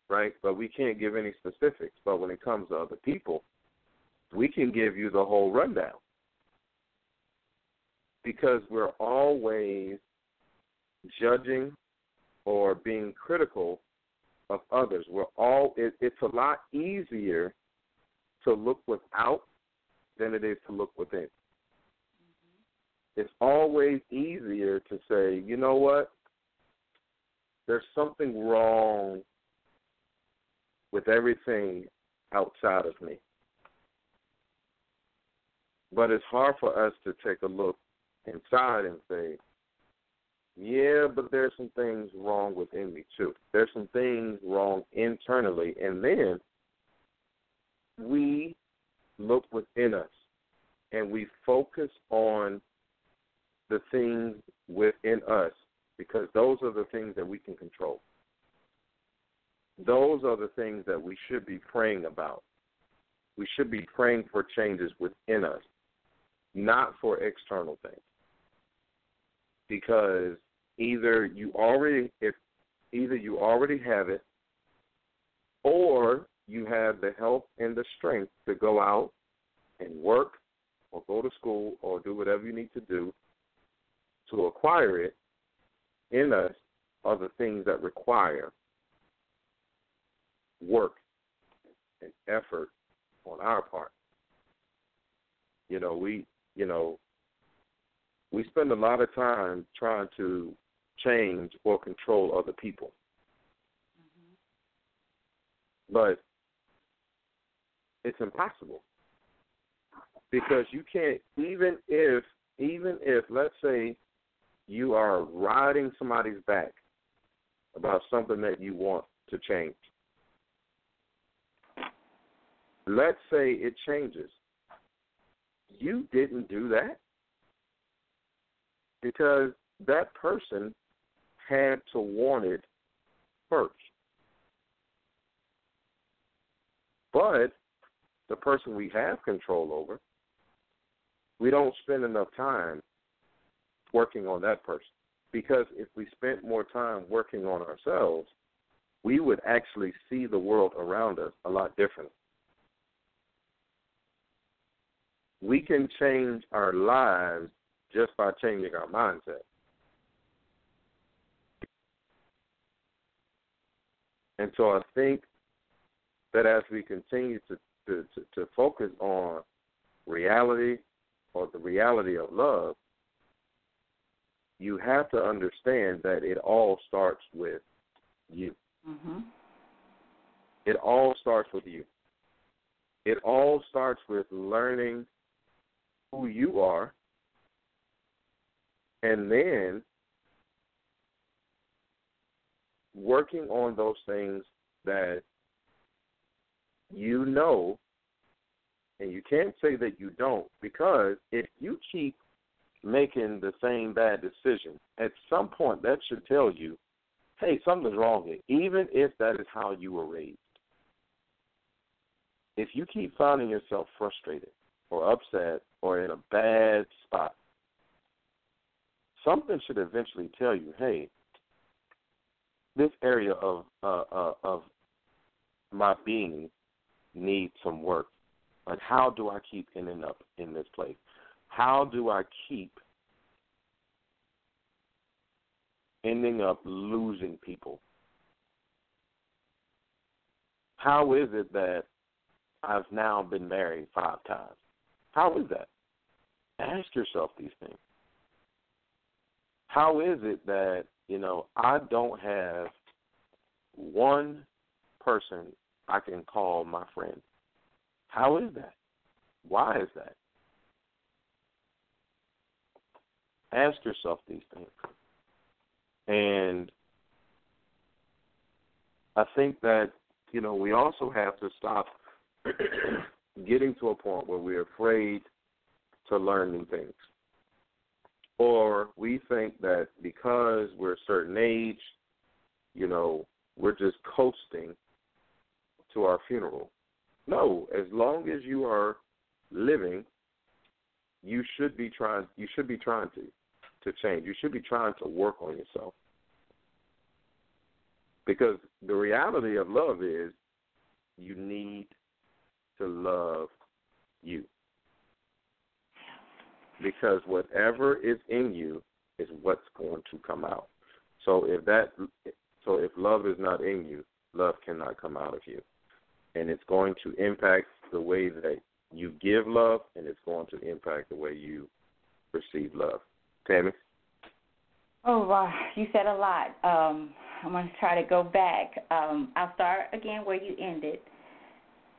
right? But we can't give any specifics. But when it comes to other people, we can give you the whole rundown because we're always judging or being critical of others. We're all it, it's a lot easier to look without than it is to look within. Mm-hmm. It's always easier to say, you know what? There's something wrong with everything outside of me. But it's hard for us to take a look inside and say, yeah, but there's some things wrong within me too. There's some things wrong internally. And then we look within us and we focus on the things within us because those are the things that we can control. Those are the things that we should be praying about. We should be praying for changes within us, not for external things. Because either you already if either you already have it or you have the help and the strength to go out and work or go to school or do whatever you need to do to acquire it in us are the things that require work and effort on our part. You know, we you know we spend a lot of time trying to change or control other people. Mm-hmm. But it's impossible because you can't even if even if let's say you are riding somebody's back about something that you want to change. Let's say it changes. You didn't do that because that person had to want it first. But the person we have control over, we don't spend enough time working on that person. Because if we spent more time working on ourselves, we would actually see the world around us a lot different. We can change our lives just by changing our mindset. And so I think that as we continue to, to, to, to focus on reality or the reality of love, you have to understand that it all starts with you. Mm-hmm. It all starts with you. It all starts with learning who you are and then working on those things that you know and you can't say that you don't because if you keep making the same bad decision, at some point that should tell you, hey, something's wrong here, even if that is how you were raised. If you keep finding yourself frustrated or upset or in a bad spot, something should eventually tell you, hey, this area of uh, uh, of my being needs some work. Like, how do I keep ending up in this place? How do I keep ending up losing people? How is it that I've now been married five times? How is that? Ask yourself these things. How is it that, you know, I don't have one person I can call my friend? How is that? Why is that? Ask yourself these things. And I think that, you know, we also have to stop getting to a point where we're afraid to learn new things. Or we think that because we're a certain age, you know, we're just coasting to our funeral. No, as long as you are living, you should be trying you should be trying to to change. You should be trying to work on yourself. Because the reality of love is you need to love you. Because whatever is in you is what's going to come out. So if that so if love is not in you, love cannot come out of you. And it's going to impact the way that you give love, and it's going to impact the way you receive love. Tammy. Oh, wow. You said a lot. Um, I'm going to try to go back. Um, I'll start again where you ended.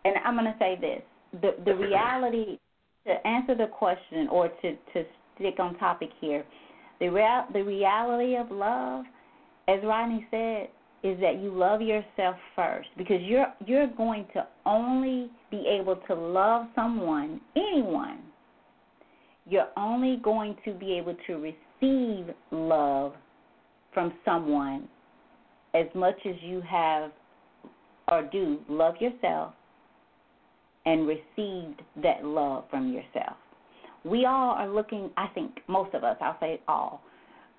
And I'm going to say this the, the reality, to answer the question or to, to stick on topic here, the, real, the reality of love, as Rodney said, is that you love yourself first because you're you're going to only be able to love someone, anyone. You're only going to be able to receive love from someone as much as you have or do love yourself and received that love from yourself. We all are looking, I think most of us, I'll say all,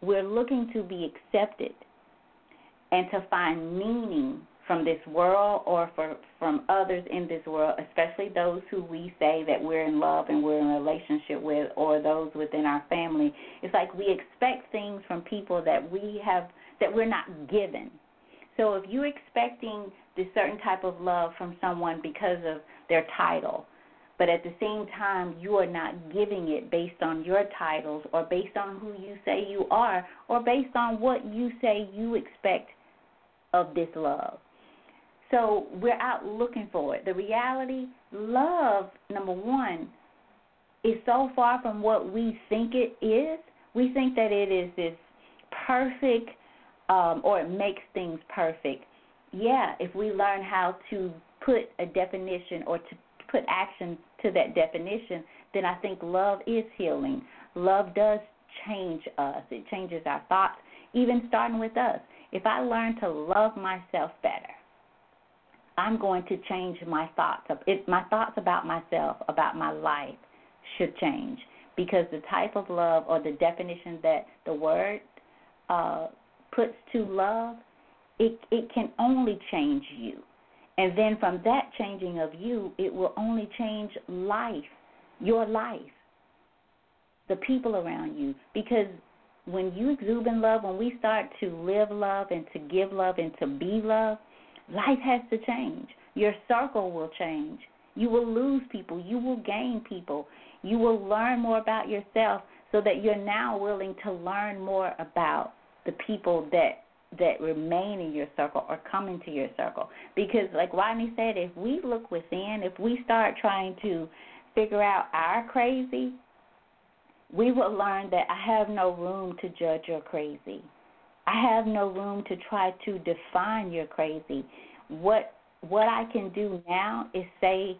we're looking to be accepted and to find meaning from this world or for, from others in this world, especially those who we say that we're in love and we're in a relationship with, or those within our family. It's like we expect things from people that we have that we're not given. So if you're expecting this certain type of love from someone because of their title, but at the same time you are not giving it based on your titles or based on who you say you are or based on what you say you expect of this love. So we're out looking for it. The reality, love, number one, is so far from what we think it is. We think that it is this perfect um, or it makes things perfect. Yeah, if we learn how to put a definition or to put action to that definition, then I think love is healing. Love does change us, it changes our thoughts, even starting with us. If I learn to love myself better, I'm going to change my thoughts. It, my thoughts about myself, about my life, should change because the type of love or the definition that the word uh, puts to love, it it can only change you, and then from that changing of you, it will only change life, your life, the people around you, because when you exude in love, when we start to live love and to give love and to be love, life has to change. Your circle will change. You will lose people. You will gain people. You will learn more about yourself so that you're now willing to learn more about the people that that remain in your circle or come into your circle. Because like Rodney said, if we look within, if we start trying to figure out our crazy, we will learn that I have no room to judge your crazy. I have no room to try to define your crazy. What what I can do now is say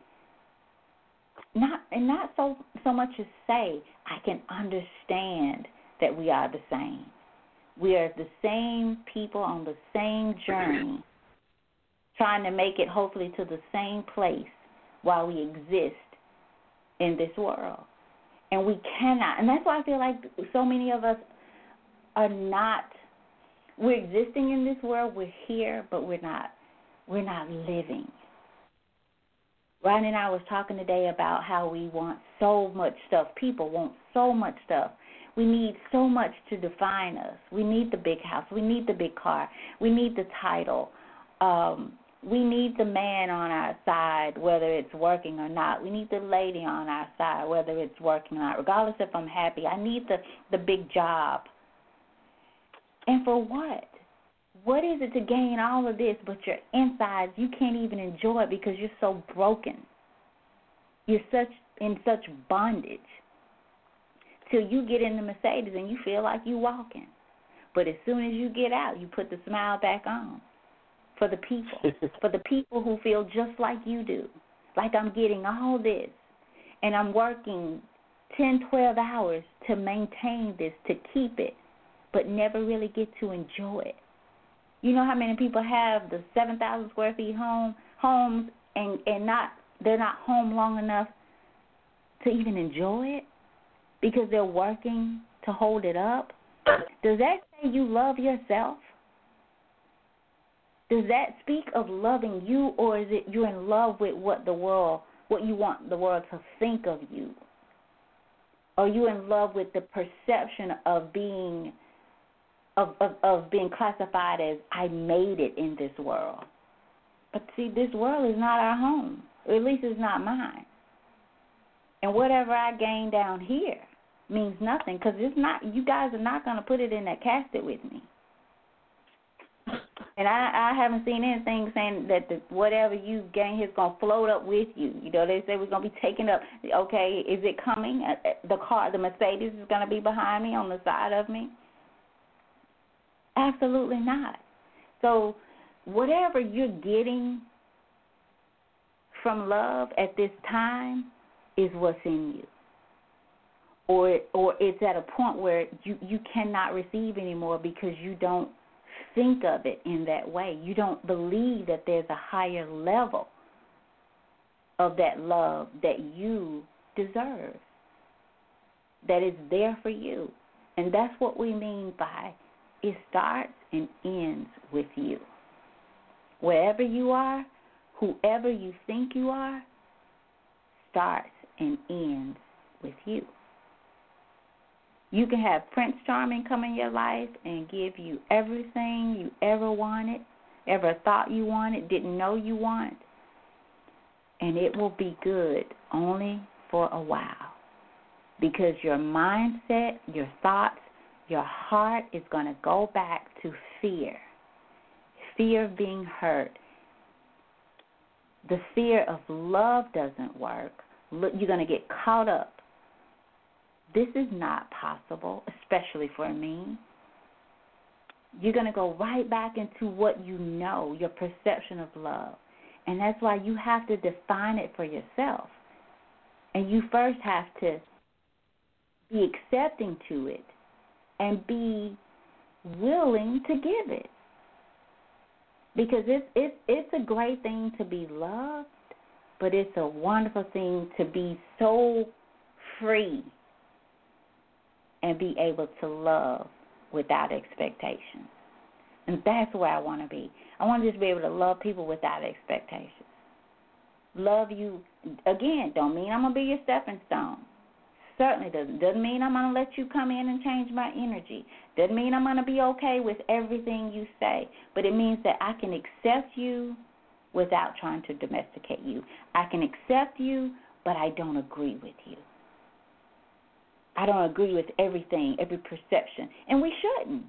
not and not so so much as say, I can understand that we are the same. We are the same people on the same journey, trying to make it hopefully to the same place while we exist in this world and we cannot. And that's why I feel like so many of us are not. We're existing in this world. We're here, but we're not. We're not living. Ryan and I was talking today about how we want so much stuff. People want so much stuff. We need so much to define us. We need the big house. We need the big car. We need the title. Um, we need the man on our side, whether it's working or not. We need the lady on our side, whether it's working or not. Regardless if I'm happy, I need the the big job. And for what? What is it to gain all of this, but your insides you can't even enjoy it because you're so broken. You're such in such bondage. Till you get in the Mercedes and you feel like you walking. But as soon as you get out, you put the smile back on for the people, for the people who feel just like you do. Like I'm getting all this and I'm working 10, 12 hours to maintain this, to keep it, but never really get to enjoy it. You know how many people have the 7,000 square feet home homes and and not they're not home long enough to even enjoy it because they're working to hold it up? Does that say you love yourself? Does that speak of loving you, or is it you're in love with what the world, what you want the world to think of you? Are you in love with the perception of being, of, of, of being classified as I made it in this world? But see, this world is not our home. Or at least it's not mine. And whatever I gain down here means nothing because it's not. You guys are not going to put it in that casket with me. And I, I haven't seen anything saying that the, whatever you gain is going to float up with you. You know, they say we're going to be taken up. Okay, is it coming? Uh, uh, the car, the Mercedes is going to be behind me on the side of me? Absolutely not. So, whatever you're getting from love at this time is what's in you. Or or it's at a point where you you cannot receive anymore because you don't think of it in that way. You don't believe that there's a higher level of that love that you deserve, that is there for you. And that's what we mean by it starts and ends with you. Wherever you are, whoever you think you are, starts and ends with you. You can have Prince Charming come in your life and give you everything you ever wanted, ever thought you wanted, didn't know you want, and it will be good only for a while. Because your mindset, your thoughts, your heart is going to go back to fear fear of being hurt. The fear of love doesn't work. You're going to get caught up this is not possible, especially for me. You're going to go right back into what you know, your perception of love. And that's why you have to define it for yourself. And you first have to be accepting to it and be willing to give it. Because it's it's it's a great thing to be loved, but it's a wonderful thing to be so free and be able to love without expectations. And that's where I want to be. I want to just be able to love people without expectations. Love you again don't mean I'm gonna be your stepping stone. Certainly doesn't. Doesn't mean I'm gonna let you come in and change my energy. Doesn't mean I'm gonna be okay with everything you say. But it means that I can accept you without trying to domesticate you. I can accept you, but I don't agree with you. I don't agree with everything, every perception. And we shouldn't.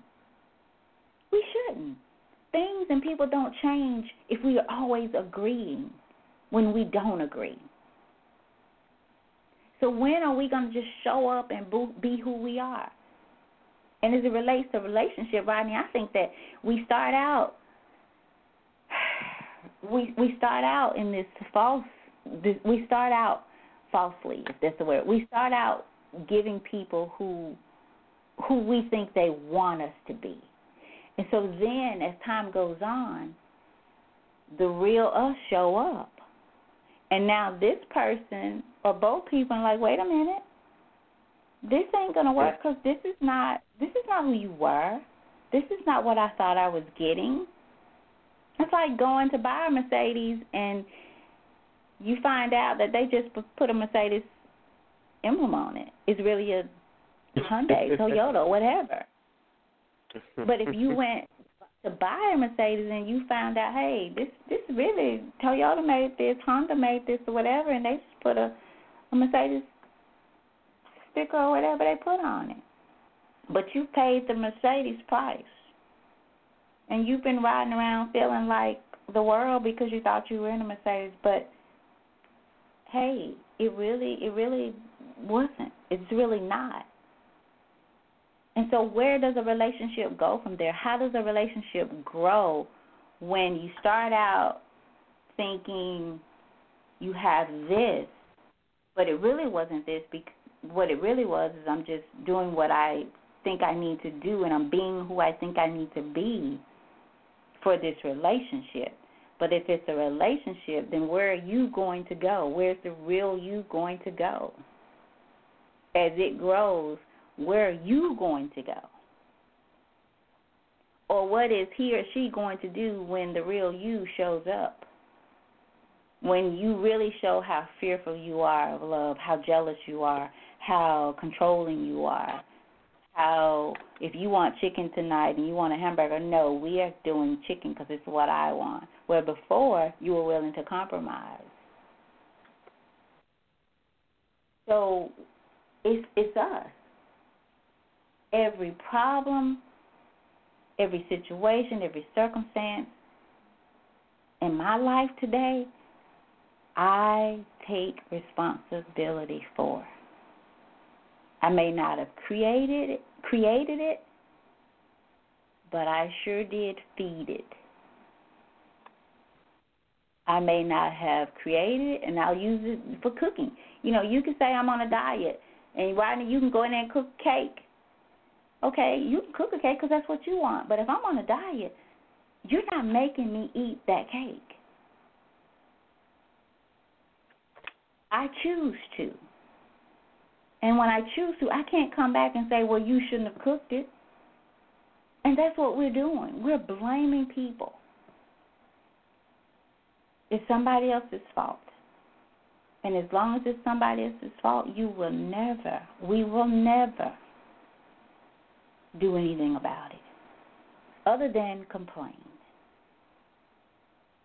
We shouldn't. Things and people don't change if we are always agreeing when we don't agree. So when are we going to just show up and be who we are? And as it relates to relationship, Rodney, I think that we start out we we start out in this false this, we start out falsely, if that's the word. We start out giving people who who we think they want us to be. And so then as time goes on, the real us show up. And now this person or both people are like, wait a minute, this ain't gonna work because this is not this is not who you were. This is not what I thought I was getting. It's like going to buy a Mercedes and you find out that they just put a Mercedes emblem on it. It's really a Hyundai, Toyota, whatever. But if you went to buy a Mercedes and you found out, hey, this this really Toyota made this, Honda made this, or whatever, and they just put a, a Mercedes sticker or whatever they put on it. But you paid the Mercedes price, and you've been riding around feeling like the world because you thought you were in a Mercedes. But hey, it really, it really wasn't. It's really not. And so, where does a relationship go from there? How does a relationship grow when you start out thinking you have this, but it really wasn't this? Because what it really was is I'm just doing what I think I need to do, and I'm being who I think I need to be for this relationship. But if it's a relationship, then where are you going to go? Where's the real you going to go? As it grows, where are you going to go? Or what is he or she going to do when the real you shows up? When you really show how fearful you are of love, how jealous you are, how controlling you are, how if you want chicken tonight and you want a hamburger, no, we are doing chicken because it's what I want. Where before you were willing to compromise. So it's it's us. Every problem, every situation, every circumstance in my life today, I take responsibility for. I may not have created it, created it, but I sure did feed it. I may not have created it, and I'll use it for cooking. You know, you can say I'm on a diet, and Rodney, you can go in there and cook cake. Okay, you can cook a cake because that's what you want. But if I'm on a diet, you're not making me eat that cake. I choose to. And when I choose to, I can't come back and say, well, you shouldn't have cooked it. And that's what we're doing. We're blaming people. It's somebody else's fault. And as long as it's somebody else's fault, you will never, we will never do anything about it other than complain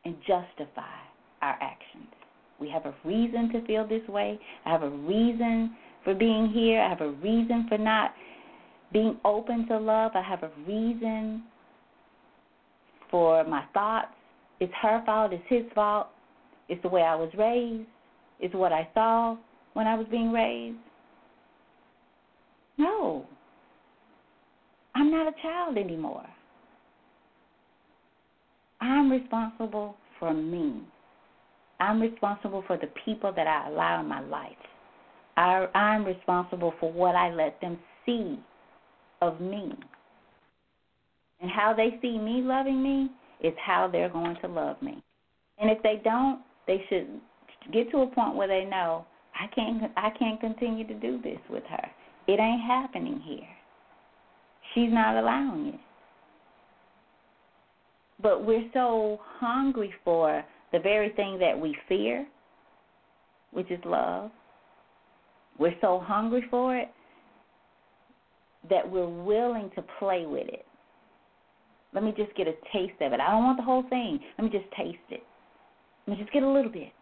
and justify our actions. We have a reason to feel this way. I have a reason for being here. I have a reason for not being open to love. I have a reason for my thoughts. It's her fault. It's his fault. It's the way I was raised. It's what I saw when I was being raised. No. I'm not a child anymore. I'm responsible for me. I'm responsible for the people that I allow in my life. I, I'm responsible for what I let them see of me. And how they see me loving me is how they're going to love me. And if they don't, they should get to a point where they know I can't I can't continue to do this with her. It ain't happening here. She's not allowing it. But we're so hungry for the very thing that we fear, which is love. We're so hungry for it that we're willing to play with it. Let me just get a taste of it. I don't want the whole thing. Let me just taste it. Let me just get a little bit.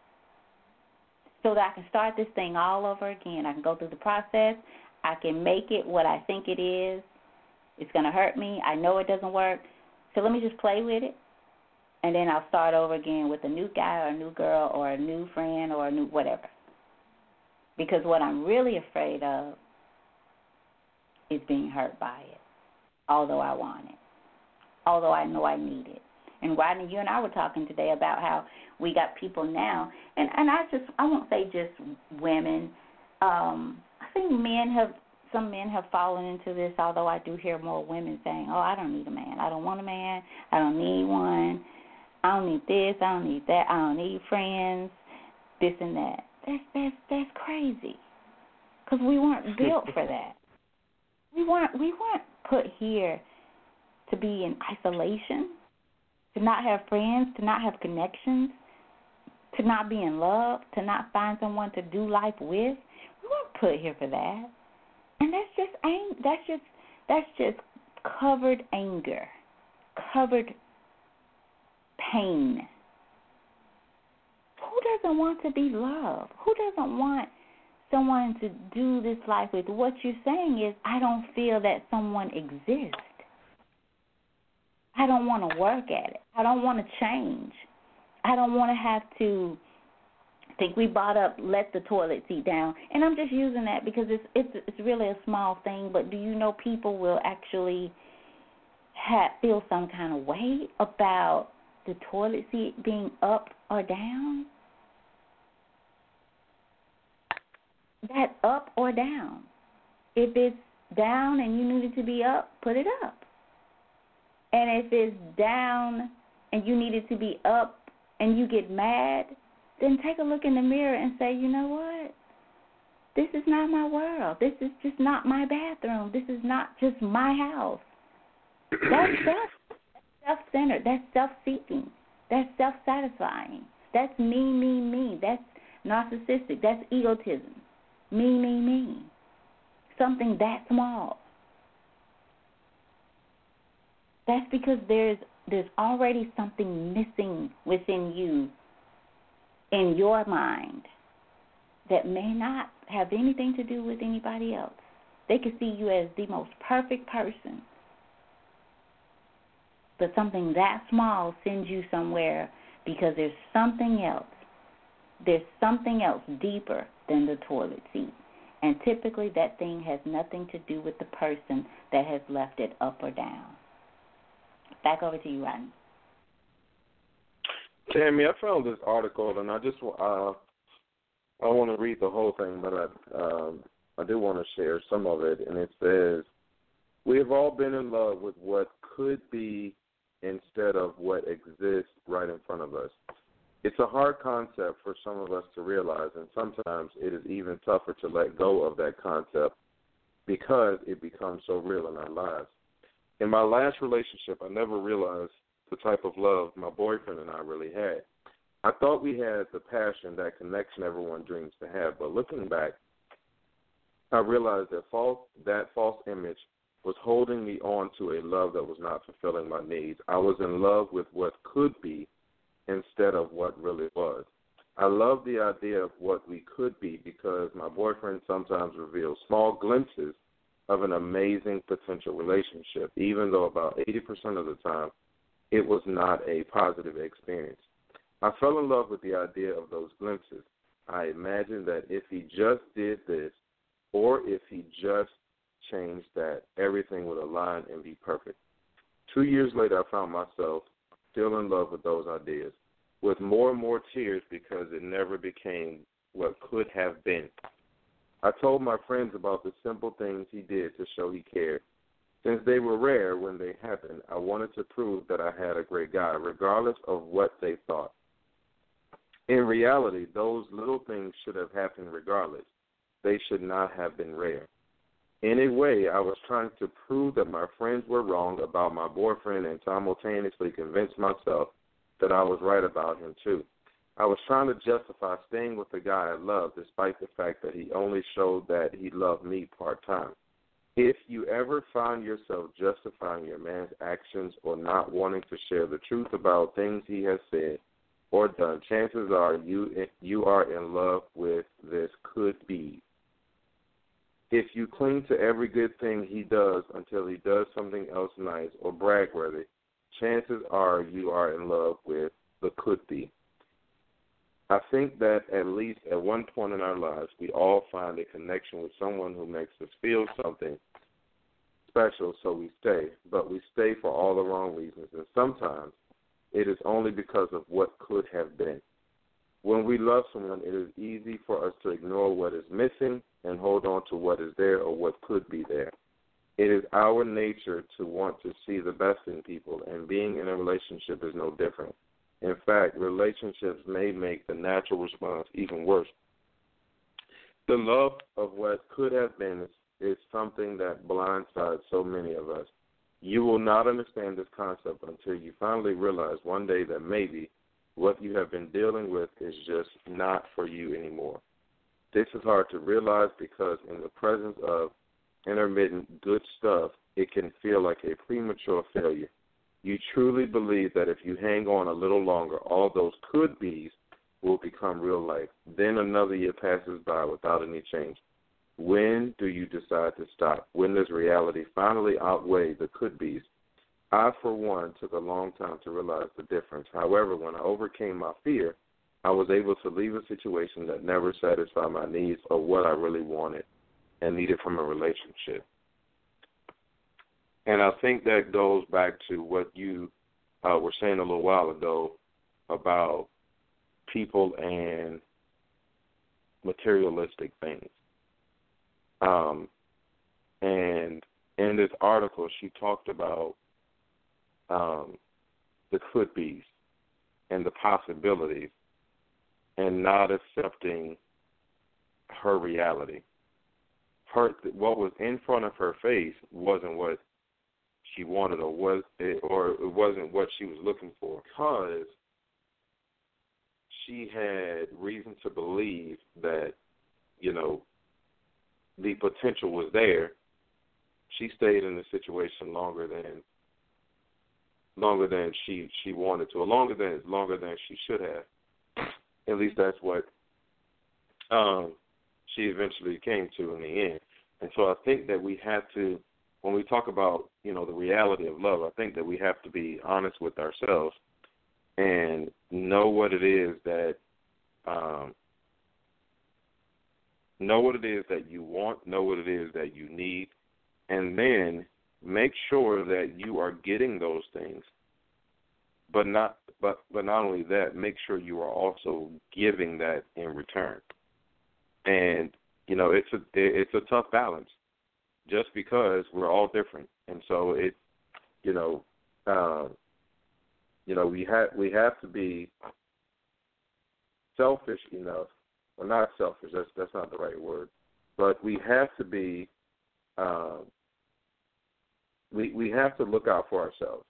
So that I can start this thing all over again. I can go through the process. I can make it what I think it is. It's going to hurt me. I know it doesn't work. So let me just play with it and then I'll start over again with a new guy or a new girl or a new friend or a new whatever. Because what I'm really afraid of is being hurt by it, although I want it, although I know I need it. And Rodney, you and I were talking today about how we got people now, and and I just I won't say just women. Um, I think men have some men have fallen into this, although I do hear more women saying, "Oh, I don't need a man. I don't want a man. I don't need one." I don't need this, I don't need that, I don't need friends, this and that. That's that's that's crazy. Cuz we weren't built for that. We weren't we weren't put here to be in isolation, to not have friends, to not have connections, to not be in love, to not find someone to do life with. We weren't put here for that. And that's just ang- that's just that's just covered anger, covered pain. Who doesn't want to be loved? Who doesn't want someone to do this life with? What you're saying is, I don't feel that someone exists. I don't want to work at it. I don't want to change. I don't want to have to think we brought up let the toilet seat down, and I'm just using that because it's it's it's really a small thing. But do you know people will actually have, feel some kind of way about the toilet seat being up or down? That up or down. If it's down and you need it to be up, put it up. And if it's down and you need it to be up and you get mad, then take a look in the mirror and say, you know what? This is not my world. This is just not my bathroom. This is not just my house. That's self self centered. That's self seeking. That's self satisfying. That's me, me, me. That's narcissistic. That's egotism. Me, me, me. Something that small. That's because there's there's already something missing within you in your mind that may not have anything to do with anybody else. They could see you as the most perfect person. But something that small sends you somewhere because there's something else. There's something else deeper than the toilet seat. And typically that thing has nothing to do with the person that has left it up or down. Back over to you, Rodney. Tammy, I found this article, and I just uh, I want to read the whole thing, but I um, I do want to share some of it, and it says, "We have all been in love with what could be instead of what exists right in front of us. It's a hard concept for some of us to realize, and sometimes it is even tougher to let go of that concept because it becomes so real in our lives. In my last relationship, I never realized the type of love my boyfriend and I really had. I thought we had the passion, that connection everyone dreams to have, but looking back, I realized that false that false image was holding me on to a love that was not fulfilling my needs. I was in love with what could be instead of what really was. I love the idea of what we could be because my boyfriend sometimes reveals small glimpses of an amazing potential relationship, even though about 80% of the time it was not a positive experience. I fell in love with the idea of those glimpses. I imagined that if he just did this, or if he just changed that, everything would align and be perfect. Two years later, I found myself still in love with those ideas, with more and more tears because it never became what could have been. I told my friends about the simple things he did to show he cared. Since they were rare when they happened, I wanted to prove that I had a great guy, regardless of what they thought. In reality, those little things should have happened regardless. They should not have been rare. In a way, I was trying to prove that my friends were wrong about my boyfriend and simultaneously convince myself that I was right about him too. I was trying to justify staying with the guy I loved despite the fact that he only showed that he loved me part time. If you ever find yourself justifying your man's actions or not wanting to share the truth about things he has said or done, chances are you you are in love with this could be if you cling to every good thing he does until he does something else nice or bragworthy, chances are you are in love with the could be. I think that at least at one point in our lives, we all find a connection with someone who makes us feel something special, so we stay. But we stay for all the wrong reasons, and sometimes it is only because of what could have been. When we love someone, it is easy for us to ignore what is missing and hold on to what is there or what could be there. It is our nature to want to see the best in people, and being in a relationship is no different. In fact, relationships may make the natural response even worse. The love of what could have been is, is something that blindsides so many of us. You will not understand this concept until you finally realize one day that maybe what you have been dealing with is just not for you anymore. This is hard to realize because in the presence of intermittent good stuff, it can feel like a premature failure. You truly believe that if you hang on a little longer, all those could be's will become real life. Then another year passes by without any change. When do you decide to stop? When does reality finally outweigh the could be's? I, for one, took a long time to realize the difference. However, when I overcame my fear, I was able to leave a situation that never satisfied my needs or what I really wanted and needed from a relationship. And I think that goes back to what you uh, were saying a little while ago about people and materialistic things. Um, and in this article, she talked about um, the could be's and the possibilities and not accepting her reality. Her what was in front of her face wasn't what she wanted, or was it, or it wasn't what she was looking for, because she had reason to believe that you know the potential was there. She stayed in the situation longer than longer than she she wanted to, or longer than longer than she should have. At least that's what um, she eventually came to in the end. And so I think that we have to, when we talk about you know the reality of love, I think that we have to be honest with ourselves and know what it is that um, know what it is that you want, know what it is that you need, and then make sure that you are getting those things. But not but but not only that, make sure you are also giving that in return. And you know, it's a it's a tough balance just because we're all different. And so it you know, uh, you know, we have we have to be selfish enough well not selfish, that's that's not the right word. But we have to be um, we we have to look out for ourselves,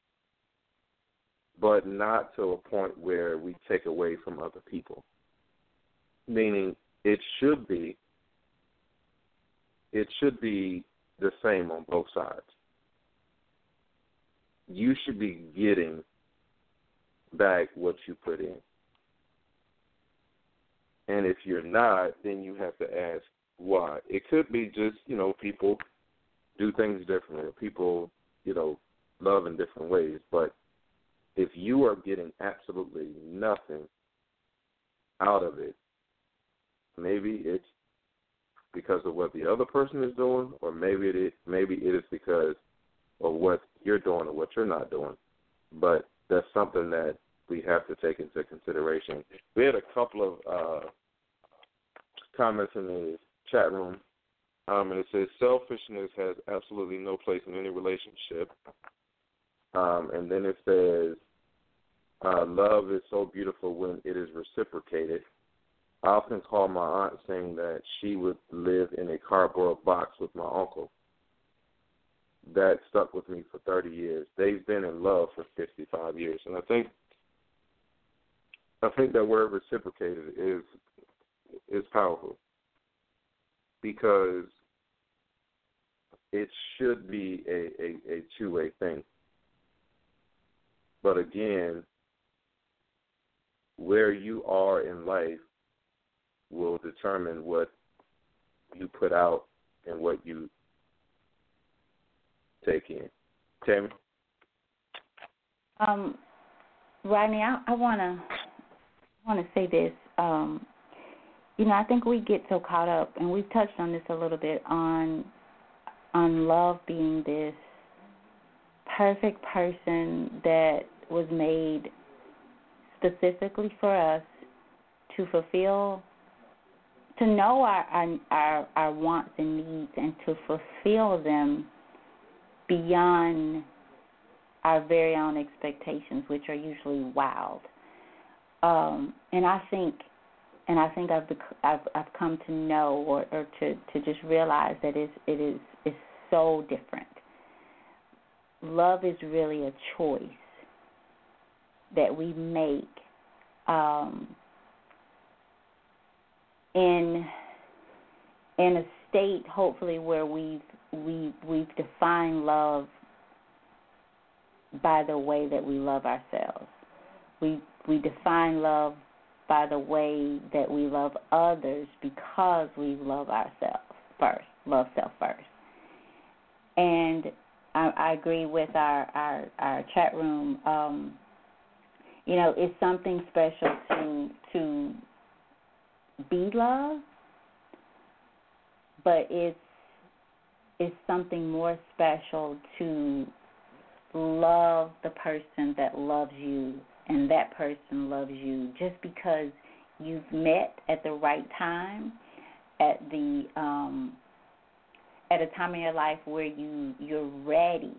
but not to a point where we take away from other people. Meaning, it should be it should be the same on both sides. You should be getting back what you put in. And if you're not, then you have to ask why. It could be just, you know, people do things differently. People, you know, love in different ways. But if you are getting absolutely nothing out of it, maybe it's because of what the other person is doing, or maybe it is, maybe it is because of what you're doing or what you're not doing. But that's something that we have to take into consideration. We had a couple of uh, comments in the chat room um, and it says selfishness has absolutely no place in any relationship. Um, and then it says uh, love is so beautiful when it is reciprocated. I often call my aunt saying that she would live in a cardboard box with my uncle. That stuck with me for 30 years. They've been in love for 55 years, and I think I think that word reciprocated is is powerful because it should be a, a, a two way thing. But again, where you are in life will determine what you put out and what you take in. Tammy? Um, Rodney, I, I wanna wanna say this. Um, you know, I think we get so caught up, and we've touched on this a little bit on on love being this perfect person that was made specifically for us to fulfill to know our, our our our wants and needs and to fulfill them beyond our very own expectations which are usually wild um and i think and I think I've I've I've come to know or, or to to just realize that it's it is it's so different. Love is really a choice that we make um, in in a state hopefully where we've we we've defined love by the way that we love ourselves. We we define love by the way that we love others because we love ourselves first, love self first. And I, I agree with our, our, our chat room. Um, you know, it's something special to to be love, but it's it's something more special to love the person that loves you and that person loves you. Just because you've met at the right time at the um at a time in your life where you you're ready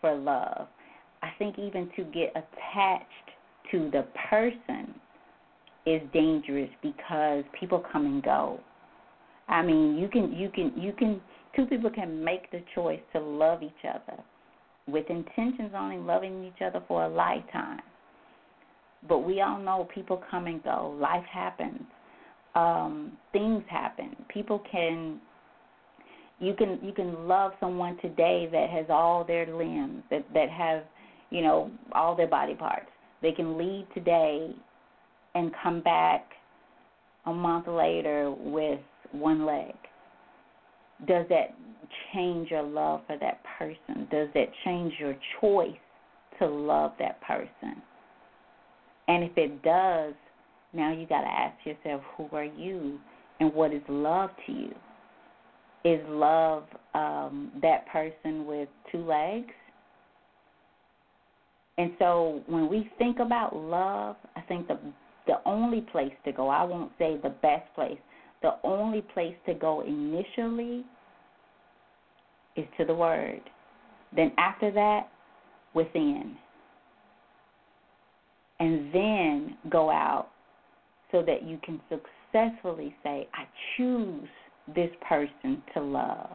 for love. I think even to get attached to the person is dangerous because people come and go i mean you can you can you can two people can make the choice to love each other with intentions only loving each other for a lifetime but we all know people come and go. Life happens. Um, things happen. People can you can you can love someone today that has all their limbs, that that have, you know, all their body parts. They can leave today and come back a month later with one leg? Does that change your love for that person? Does that change your choice to love that person? And if it does, now you got to ask yourself, who are you and what is love to you? Is love um, that person with two legs? And so when we think about love, I think the the only place to go, I won't say the best place, the only place to go initially is to the word. Then after that, within. And then go out so that you can successfully say, I choose this person to love.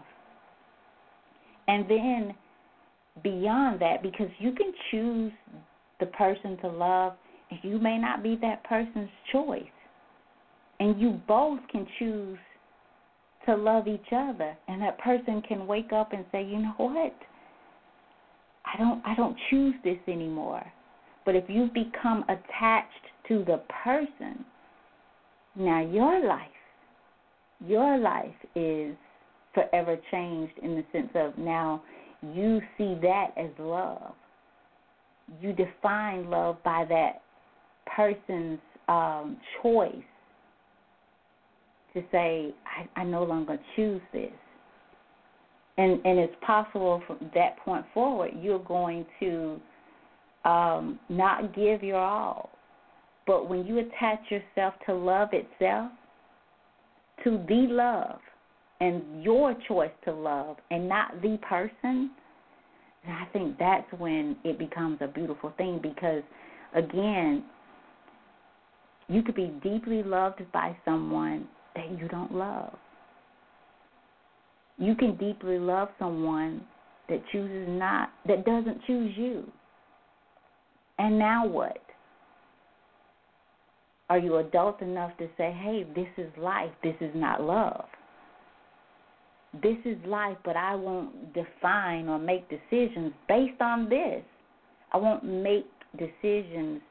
And then beyond that, because you can choose the person to love, you may not be that person's choice. And you both can choose to love each other and that person can wake up and say, "You know what? I don't I don't choose this anymore." But if you've become attached to the person, now your life your life is forever changed in the sense of now you see that as love. You define love by that person's um, choice to say, I, I no longer choose this. And and it's possible from that point forward you're going to um, not give your all. But when you attach yourself to love itself, to the love and your choice to love and not the person, and I think that's when it becomes a beautiful thing because again, you could be deeply loved by someone that you don't love. You can deeply love someone that chooses not, that doesn't choose you. And now what? Are you adult enough to say, hey, this is life, this is not love? This is life, but I won't define or make decisions based on this. I won't make decisions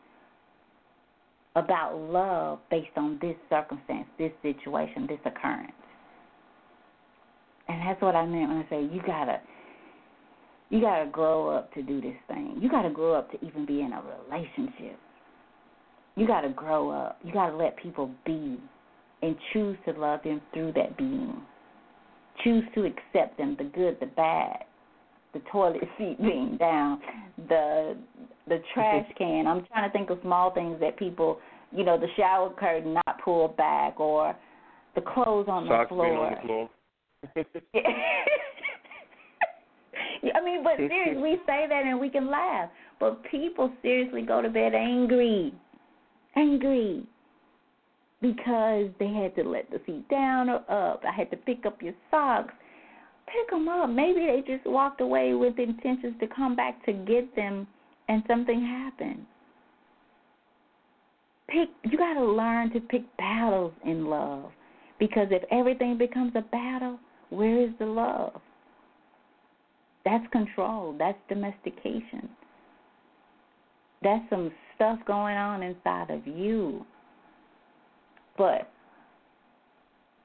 about love based on this circumstance, this situation, this occurrence. And that's what I meant when I say you gotta you gotta grow up to do this thing. You gotta grow up to even be in a relationship. You gotta grow up. You gotta let people be and choose to love them through that being. Choose to accept them, the good, the bad, the toilet seat being down, the the trash can. I'm trying to think of small things that people, you know, the shower curtain not pulled back or the clothes on Socks the floor. being on the floor. I mean, but seriously, we say that and we can laugh. But people seriously go to bed angry, angry, because they had to let the seat down or up. I had to pick up your socks. Pick them up. Maybe they just walked away with intentions to come back to get them, and something happened. Pick. You got to learn to pick battles in love, because if everything becomes a battle, where is the love? That's control. That's domestication. That's some stuff going on inside of you. But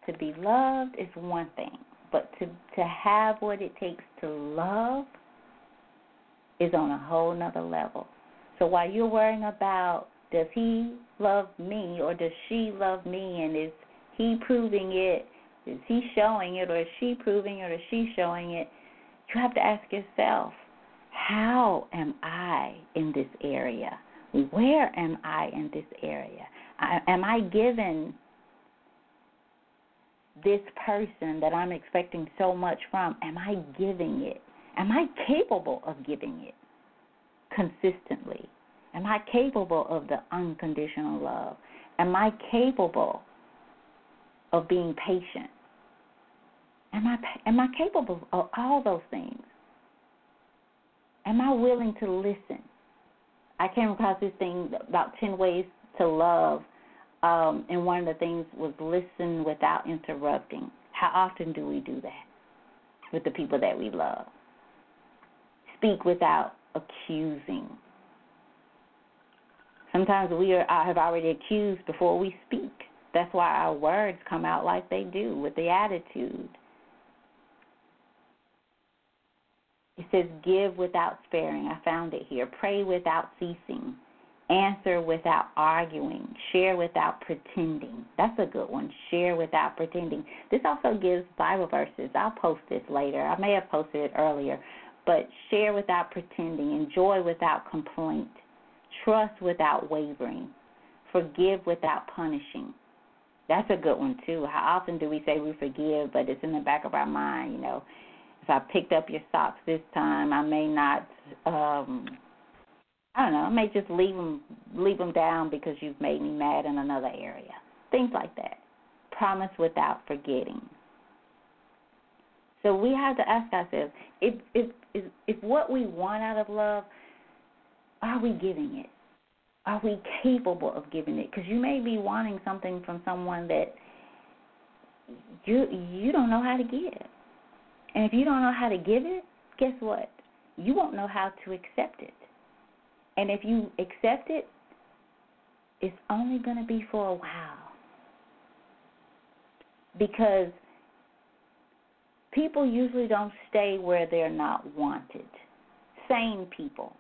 to be loved is one thing, but to to have what it takes to love is on a whole nother level. So while you're worrying about does he love me or does she love me and is he proving it, is he showing it or is she proving it or is she showing it, you have to ask yourself, how am I in this area? Where am I in this area? I, am I given this person that I'm expecting so much from? Am I giving it? Am I capable of giving it consistently? Am I capable of the unconditional love? Am I capable of being patient? Am I am I capable of all those things? Am I willing to listen? I came across this thing about ten ways to love, um, and one of the things was listen without interrupting. How often do we do that with the people that we love? Speak without accusing. Sometimes we are, uh, have already accused before we speak. That's why our words come out like they do with the attitude. It says, Give without sparing. I found it here. Pray without ceasing. Answer without arguing. Share without pretending. That's a good one. Share without pretending. This also gives Bible verses. I'll post this later. I may have posted it earlier. But share without pretending. Enjoy without complaint. Trust without wavering. Forgive without punishing. That's a good one, too. How often do we say we forgive, but it's in the back of our mind, you know? If I picked up your socks this time, I may not. um I don't know. I may just leave them leave them down because you've made me mad in another area. Things like that. Promise without forgetting. So we have to ask ourselves if if if, if what we want out of love, are we giving it? Are we capable of giving it? Because you may be wanting something from someone that you you don't know how to give, and if you don't know how to give it, guess what? You won't know how to accept it. And if you accept it, it's only going to be for a while. Because people usually don't stay where they're not wanted. Sane people.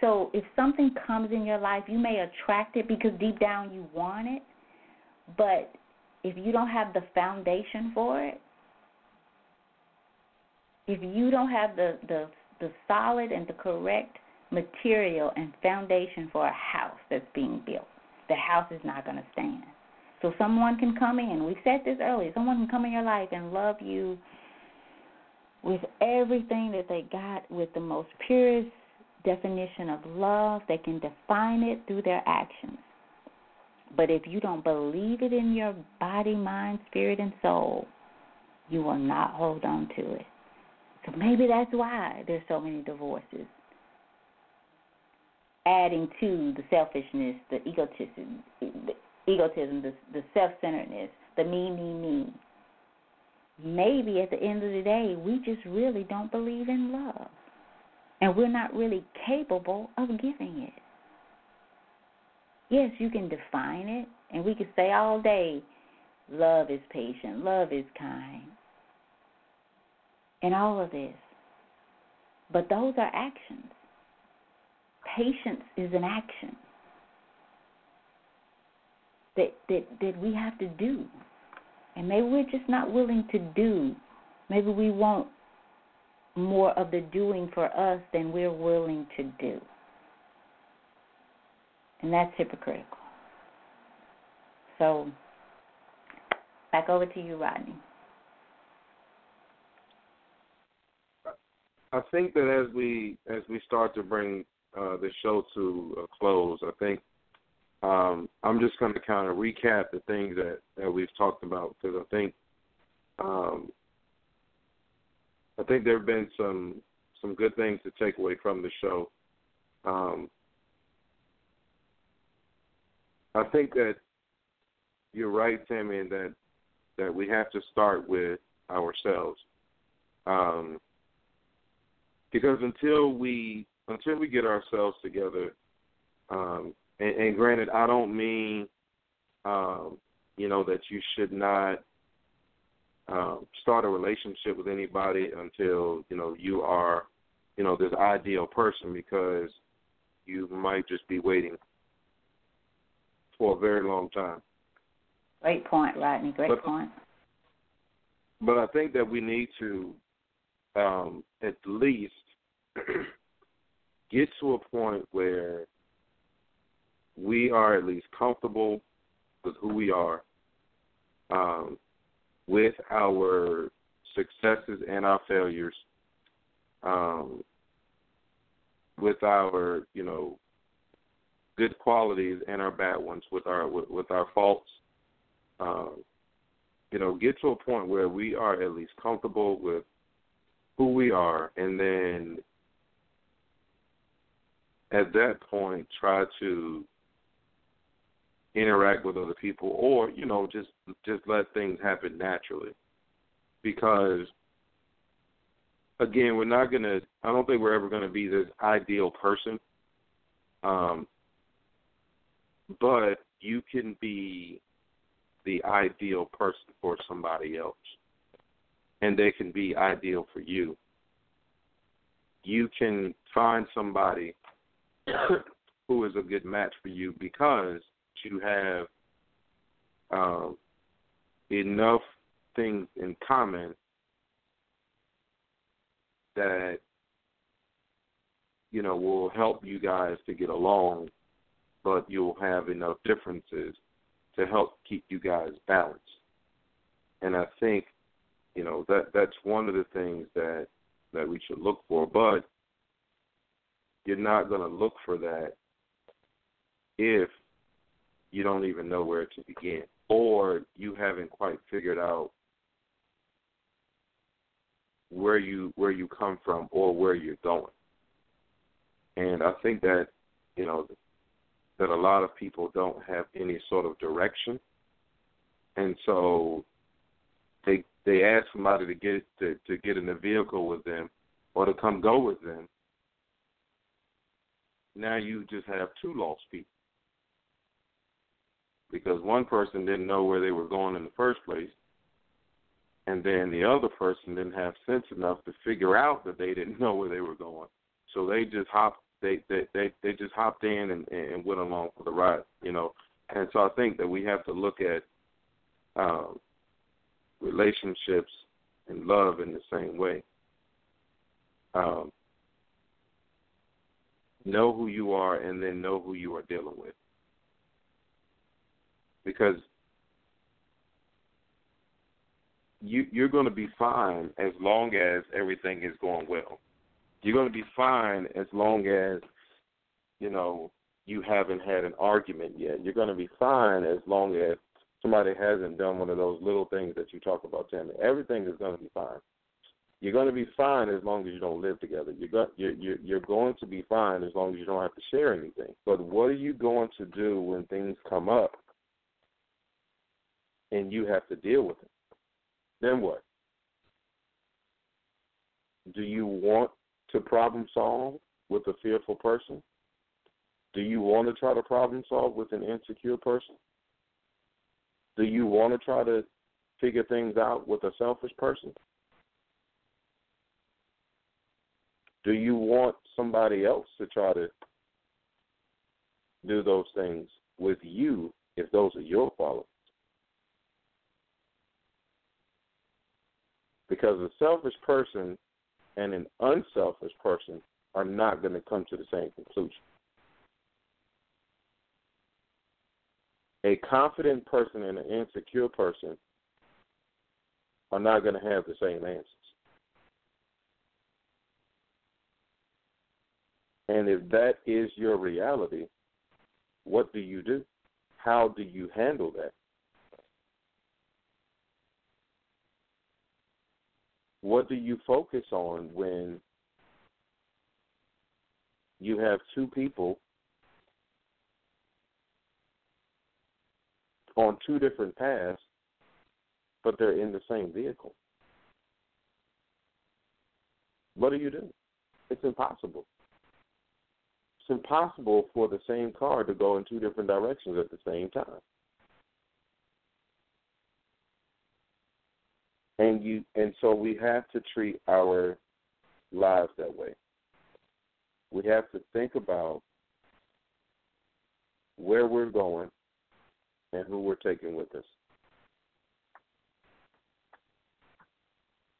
So if something comes in your life, you may attract it because deep down you want it, but if you don't have the foundation for it, if you don't have the the the solid and the correct material and foundation for a house that's being built. The house is not going to stand. So someone can come in. We said this earlier. Someone can come in your life and love you with everything that they got, with the most purest definition of love. They can define it through their actions. But if you don't believe it in your body, mind, spirit, and soul, you will not hold on to it. So maybe that's why there's so many divorces adding to the selfishness, the egotism, the egotism, the, the self-centeredness, the me, me, me. Maybe at the end of the day, we just really don't believe in love, and we're not really capable of giving it. Yes, you can define it, and we can say all day, love is patient, love is kind, and all of this. But those are actions patience is an action that that that we have to do. And maybe we're just not willing to do. Maybe we want more of the doing for us than we're willing to do. And that's hypocritical. So, back over to you, Rodney. I think that as we as we start to bring uh, the show to a close, I think um, I'm just going to kind of recap the things that, that we've talked about because I think um, I think there have been some some good things to take away from the show. Um, I think that you're right, Tammy, in that that we have to start with ourselves. Um, because until we until we get ourselves together, um, and, and granted, I don't mean, um, you know, that you should not um, start a relationship with anybody until you know you are, you know, this ideal person because you might just be waiting for a very long time. Great point, Rodney. Great but, point. But I think that we need to um, at least get to a point where we are at least comfortable with who we are, um, with our successes and our failures, um, with our you know good qualities and our bad ones, with our with, with our faults. Um, you know, get to a point where we are at least comfortable with who we are, and then at that point try to interact with other people or you know just just let things happen naturally. Because again we're not going to i don't think we're ever going to be this ideal person. Um but you can be the ideal person for somebody else, and they can be ideal for you. You can find somebody who is a good match for you because you have um, enough things in common that you know will help you guys to get along, but you'll have enough differences to help keep you guys balanced. And I think you know that that's one of the things that that we should look for, but you're not going to look for that if you don't even know where to begin or you haven't quite figured out where you where you come from or where you're going. And I think that you know that a lot of people don't have any sort of direction, and so they they ask somebody to get to, to get in a vehicle with them or to come go with them. Now you just have two lost people because one person didn't know where they were going in the first place, and then the other person didn't have sense enough to figure out that they didn't know where they were going. So they just hopped they they they, they just hopped in and, and went along for the ride, you know. And so I think that we have to look at um, relationships and love in the same way. Um, know who you are and then know who you are dealing with because you you're going to be fine as long as everything is going well. You're going to be fine as long as you know you haven't had an argument yet. You're going to be fine as long as somebody hasn't done one of those little things that you talk about, Tammy. Everything is going to be fine. You're going to be fine as long as you don't live together. You're go, you're, you're you're going to be fine as long as you don't have to share anything. But what are you going to do when things come up and you have to deal with it. Then what? Do you want to problem solve with a fearful person? Do you want to try to problem solve with an insecure person? Do you want to try to figure things out with a selfish person? Do you want somebody else to try to do those things with you if those are your qualities? Because a selfish person and an unselfish person are not going to come to the same conclusion. A confident person and an insecure person are not going to have the same answers. And if that is your reality, what do you do? How do you handle that? What do you focus on when you have two people on two different paths, but they're in the same vehicle? What do you do? It's impossible. It's impossible for the same car to go in two different directions at the same time. And you and so we have to treat our lives that way. We have to think about where we're going and who we're taking with us.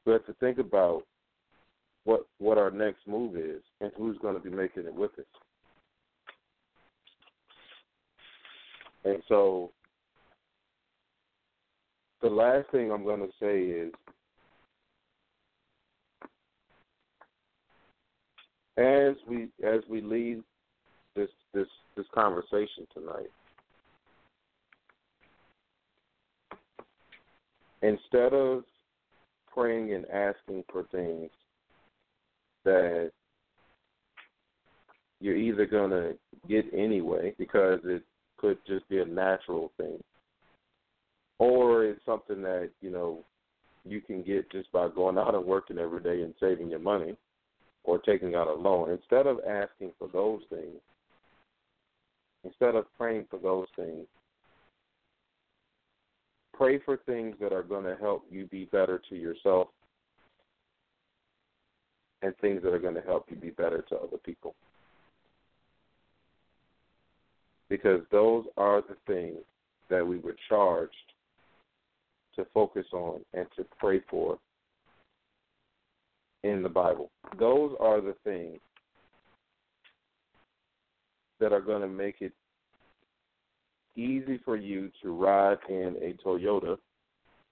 We have to think about what what our next move is and who's going to be making it with us. And so the last thing I'm going to say is as we as we leave this this this conversation tonight instead of praying and asking for things that you're either going to get anyway because it could just be a natural thing or it's something that you know you can get just by going out and working every day and saving your money or taking out a loan instead of asking for those things instead of praying for those things pray for things that are going to help you be better to yourself and things that are going to help you be better to other people. Because those are the things that we were charged to focus on and to pray for in the Bible. Those are the things that are going to make it easy for you to ride in a Toyota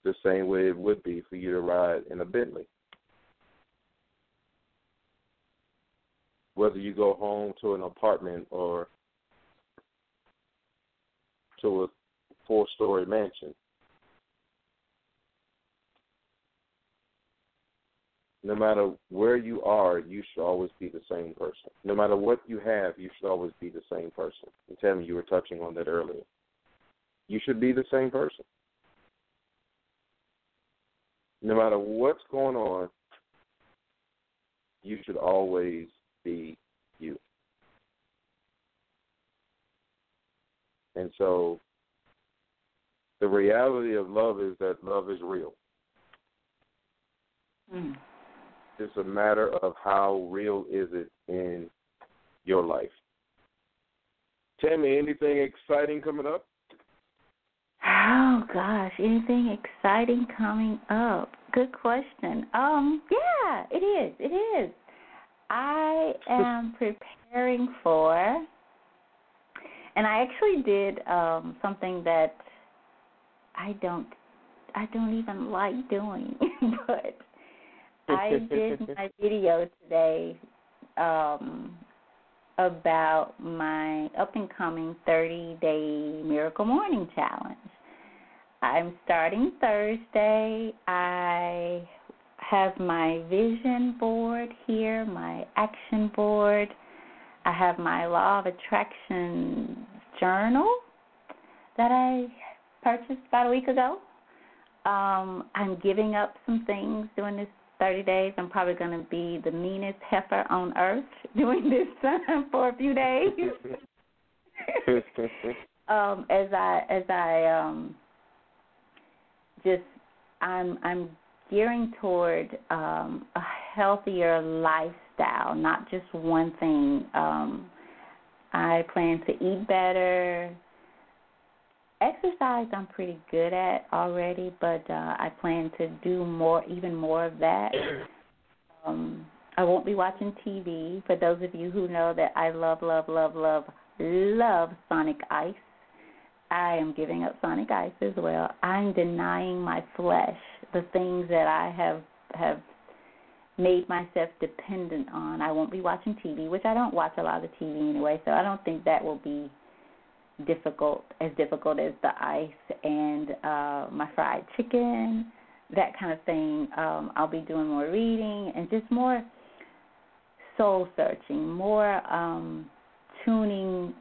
the same way it would be for you to ride in a Bentley. Whether you go home to an apartment or to a four story mansion. No matter where you are, you should always be the same person. No matter what you have, you should always be the same person. Tammy, you were touching on that earlier. You should be the same person. No matter what's going on, you should always be you. And so the reality of love is that love is real. Mm. It's a matter of how real is it in your life. Tammy, anything exciting coming up? Oh gosh, anything exciting coming up? Good question. Um, yeah, it is. It is. I am preparing for and I actually did um something that I don't I don't even like doing, but I did my video today um about my up and coming 30 day miracle morning challenge. I'm starting Thursday. I have my vision board here, my action board. I have my law of attraction journal that I purchased about a week ago. Um, I'm giving up some things during this 30 days. I'm probably going to be the meanest heifer on earth during this time for a few days. um, as I as I um, just I'm I'm gearing toward um, a healthier lifestyle, not just one thing. Um, I plan to eat better. Exercise I'm pretty good at already, but uh, I plan to do more, even more of that. Um, I won't be watching TV. For those of you who know that I love, love, love, love, love Sonic Ice, I am giving up Sonic Ice as well. I'm denying my flesh the things that I have have made myself dependent on. I won't be watching TV, which I don't watch a lot of TV anyway, so I don't think that will be difficult as difficult as the ice and uh my fried chicken, that kind of thing. Um I'll be doing more reading and just more soul searching, more um tuning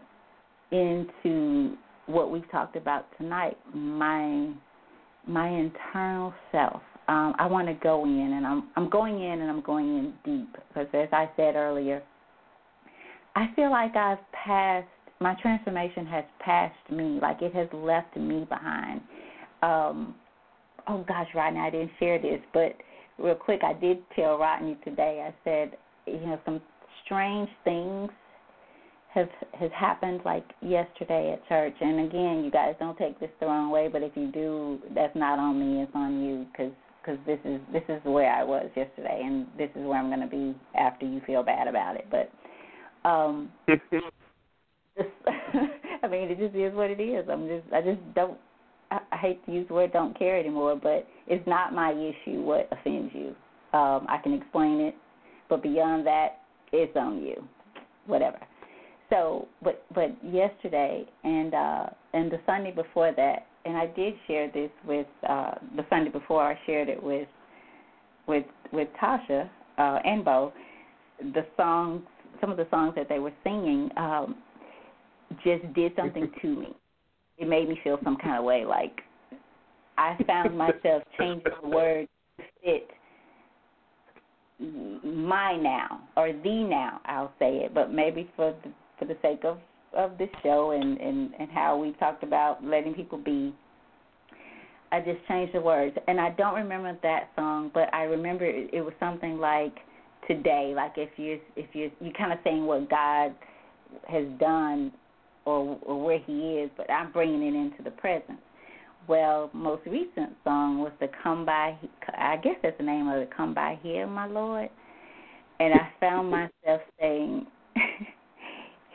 into what we've talked about tonight, my my internal self. Um, I want to go in, and I'm I'm going in, and I'm going in deep because, as I said earlier, I feel like I've passed. My transformation has passed me, like it has left me behind. Um, oh gosh, Rodney, I didn't share this, but real quick, I did tell Rodney today. I said, you know, some strange things have has happened like yesterday at church. And again, you guys don't take this the wrong way, but if you do, that's not on me. It's on you because because this is this is where I was yesterday, and this is where I'm going to be after you feel bad about it. But um, just, I mean, it just is what it is. I'm just I just don't. I, I hate to use the word "don't care" anymore, but it's not my issue what offends you. Um, I can explain it, but beyond that, it's on you. Whatever so but but yesterday and uh and the Sunday before that and I did share this with uh the Sunday before I shared it with with with Tasha uh and Bo the songs some of the songs that they were singing um just did something to me. It made me feel some kind of way like I found myself changing the word to fit my now or the now I'll say it, but maybe for the for the sake of of this show and and and how we talked about letting people be I just changed the words, and I don't remember that song, but I remember it, it was something like today. Like if you if you you kind of saying what God has done or or where He is, but I'm bringing it into the present. Well, most recent song was the "Come by." I guess that's the name of it. "Come by here, my Lord," and I found myself saying.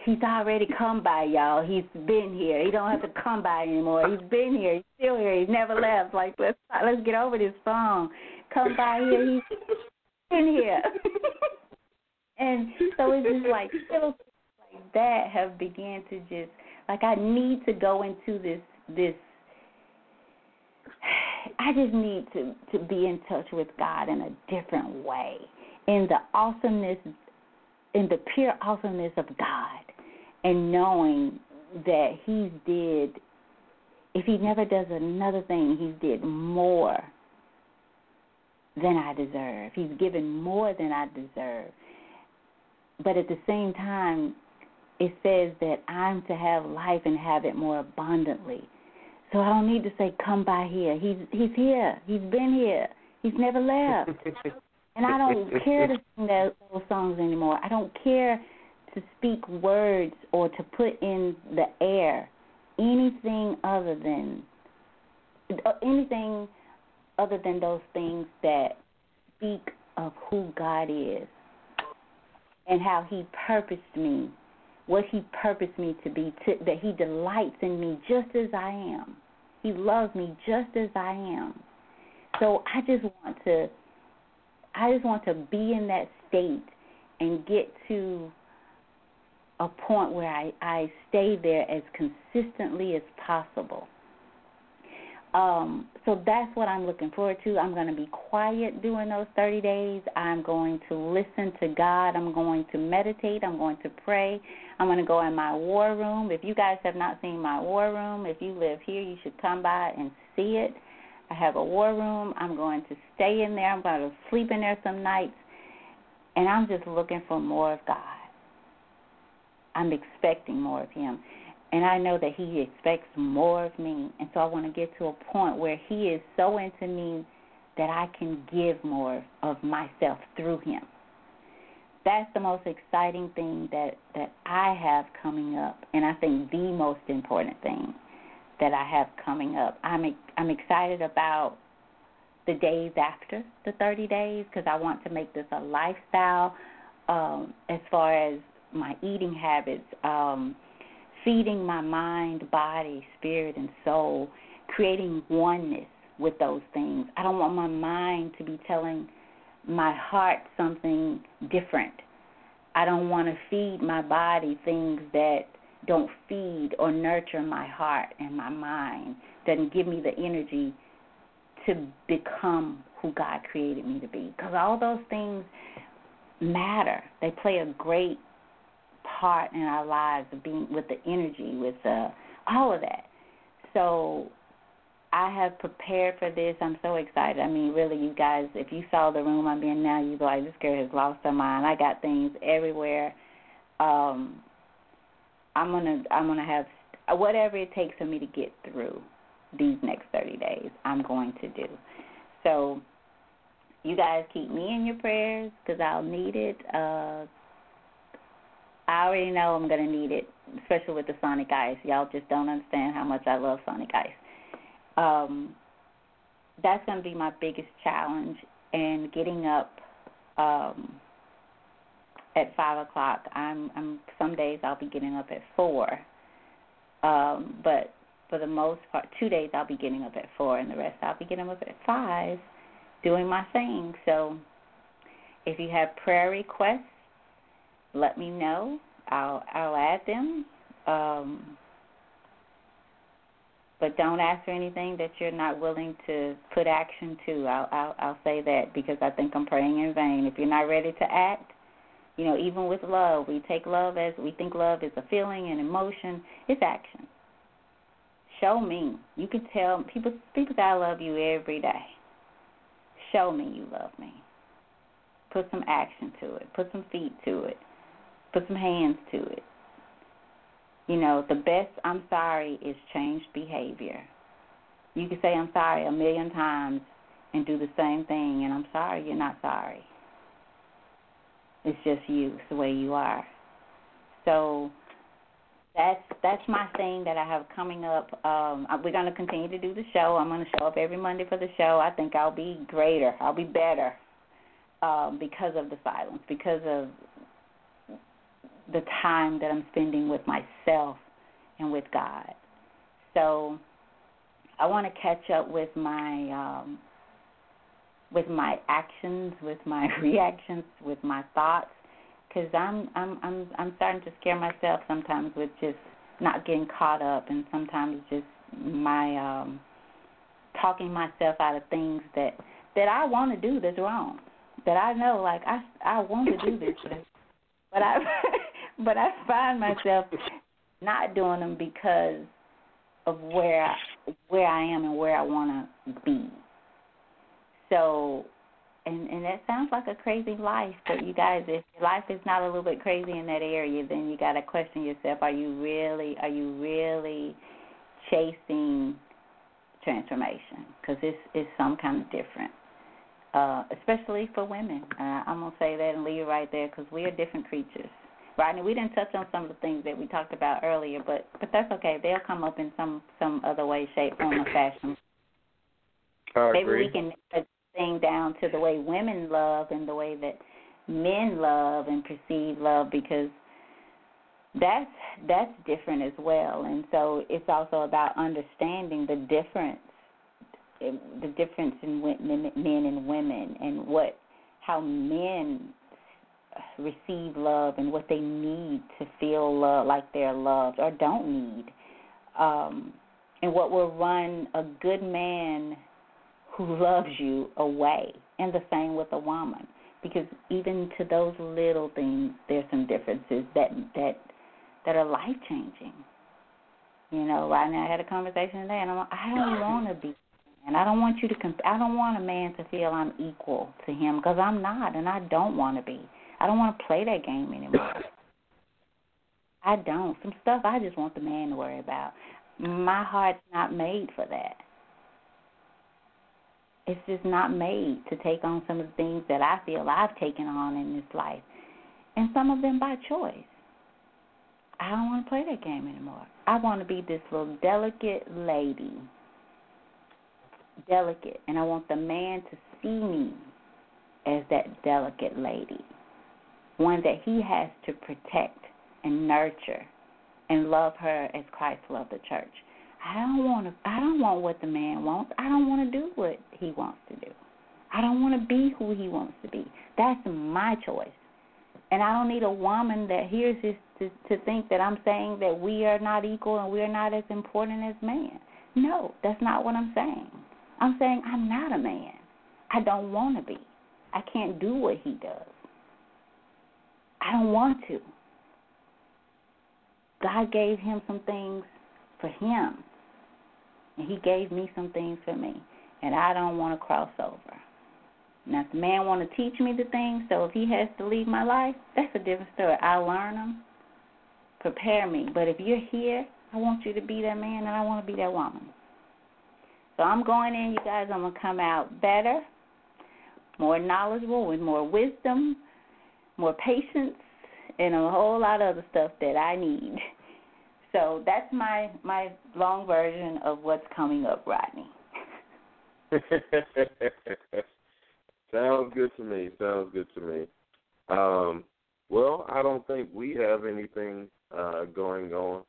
He's already come by, y'all. He's been here. He don't have to come by anymore. He's been here. He's still here. He's never left. Like let's let's get over this song. Come by here. He's been here. and so it's just like little like that have began to just like I need to go into this this I just need to to be in touch with God in a different way, in the awesomeness, in the pure awesomeness of God, and knowing that He did. If He never does another thing, He did more than I deserve. He's given more than I deserve. But at the same time, it says that I'm to have life and have it more abundantly. So I don't need to say come by here. He's he's here. He's been here. He's never left. and I don't care to sing those, those songs anymore. I don't care to speak words or to put in the air anything other than uh, anything other than those things that speak of who God is and how He purposed me what he purposed me to be, to, that he delights in me just as I am. He loves me just as I am. So I just want to I just want to be in that state and get to a point where I, I stay there as consistently as possible. Um, so that's what I'm looking forward to. I'm going to be quiet during those 30 days. I'm going to listen to God. I'm going to meditate. I'm going to pray. I'm going to go in my war room. If you guys have not seen my war room, if you live here, you should come by and see it. I have a war room. I'm going to stay in there. I'm going to sleep in there some nights. And I'm just looking for more of God. I'm expecting more of Him. And I know that He expects more of me. And so I want to get to a point where He is so into me that I can give more of myself through Him. That's the most exciting thing that, that I have coming up. And I think the most important thing that I have coming up. I'm I'm excited about the days after the 30 days because I want to make this a lifestyle um, as far as my eating habits. Um, feeding my mind, body, spirit, and soul, creating oneness with those things. I don't want my mind to be telling my heart something different. I don't want to feed my body things that don't feed or nurture my heart and my mind, doesn't give me the energy to become who God created me to be. Because all those things matter. They play a great part in our lives of being with the energy, with uh, all of that. So I have prepared for this. I'm so excited. I mean, really, you guys, if you saw the room I'm in now, you'd be like, this girl has lost her mind. I got things everywhere. Um, I'm gonna, I'm gonna have whatever it takes for me to get through these next 30 days. I'm going to do. So, you guys keep me in your prayers because I'll need it. Uh, I already know I'm gonna need it, especially with the Sonic Ice. Y'all just don't understand how much I love Sonic Ice. Um, that's gonna be my biggest challenge, and getting up um, at five o'clock. I'm, I'm some days I'll be getting up at four, um, but for the most part, two days I'll be getting up at four, and the rest I'll be getting up at five, doing my thing. So, if you have prayer requests let me know. I'll I'll add them. Um, but don't ask for anything that you're not willing to put action to. I'll, I'll I'll say that because I think I'm praying in vain. If you're not ready to act, you know, even with love, we take love as we think love is a feeling and emotion. It's action. Show me. You can tell people people say I love you every day. Show me you love me. Put some action to it. Put some feet to it put some hands to it. You know, the best I'm sorry is changed behavior. You can say I'm sorry a million times and do the same thing, and I'm sorry you're not sorry. It's just you, it's the way you are. So that's that's my thing that I have coming up. Um, we're going to continue to do the show. I'm going to show up every Monday for the show. I think I'll be greater. I'll be better um, because of the silence, because of the time that I'm spending with myself and with God. So I want to catch up with my um, with my actions, with my reactions, with my thoughts, because I'm I'm I'm I'm starting to scare myself sometimes with just not getting caught up, and sometimes just my um, talking myself out of things that that I want to do that's wrong, that I know like I I want to do this, but I but I find myself not doing them because of where where I am and where I want to be. So, and and that sounds like a crazy life, but you guys, if your life is not a little bit crazy in that area, then you got to question yourself: Are you really are you really chasing transformation? Because it's it's some kind of different. Uh, especially for women, uh, I'm gonna say that and leave it right there because we are different creatures. Rodney, we didn't touch on some of the things that we talked about earlier, but but that's okay. They'll come up in some some other way, shape, form, or fashion. I Maybe agree. we can thing down to the way women love and the way that men love and perceive love because that's that's different as well. And so it's also about understanding the difference eh, the difference in men and women and what how men receive love and what they need to feel love, like they're loved or don't need. Um, and what will run a good man who loves you away. And the same with a woman. Because even to those little things there's some differences that that that are life changing. You know, right now I had a conversation today and I'm like, I don't want to be and I don't want you to comp- I don't want a man to feel I'm equal to him because I'm not and I don't want to be. I don't want to play that game anymore. I don't. Some stuff I just want the man to worry about. My heart's not made for that. It's just not made to take on some of the things that I feel I've taken on in this life, and some of them by choice. I don't want to play that game anymore. I want to be this little delicate lady, delicate, and I want the man to see me as that delicate lady one that he has to protect and nurture and love her as Christ loved the church. I don't want to I don't want what the man wants. I don't want to do what he wants to do. I don't want to be who he wants to be. That's my choice. And I don't need a woman that hears this to, to think that I'm saying that we are not equal and we're not as important as man. No, that's not what I'm saying. I'm saying I'm not a man. I don't want to be. I can't do what he does. I don't want to. God gave him some things for him, and he gave me some things for me, and I don't want to cross over. Now, if the man want to teach me the things, so if he has to leave my life, that's a different story. I learn them, prepare me. But if you're here, I want you to be that man, and I want to be that woman. So I'm going in, you guys. I'm gonna come out better, more knowledgeable, with more wisdom, more patience, and a whole lot of other stuff that I need. So that's my my long version of what's coming up, Rodney. Sounds good to me. Sounds good to me. Um, well, I don't think we have anything uh, going on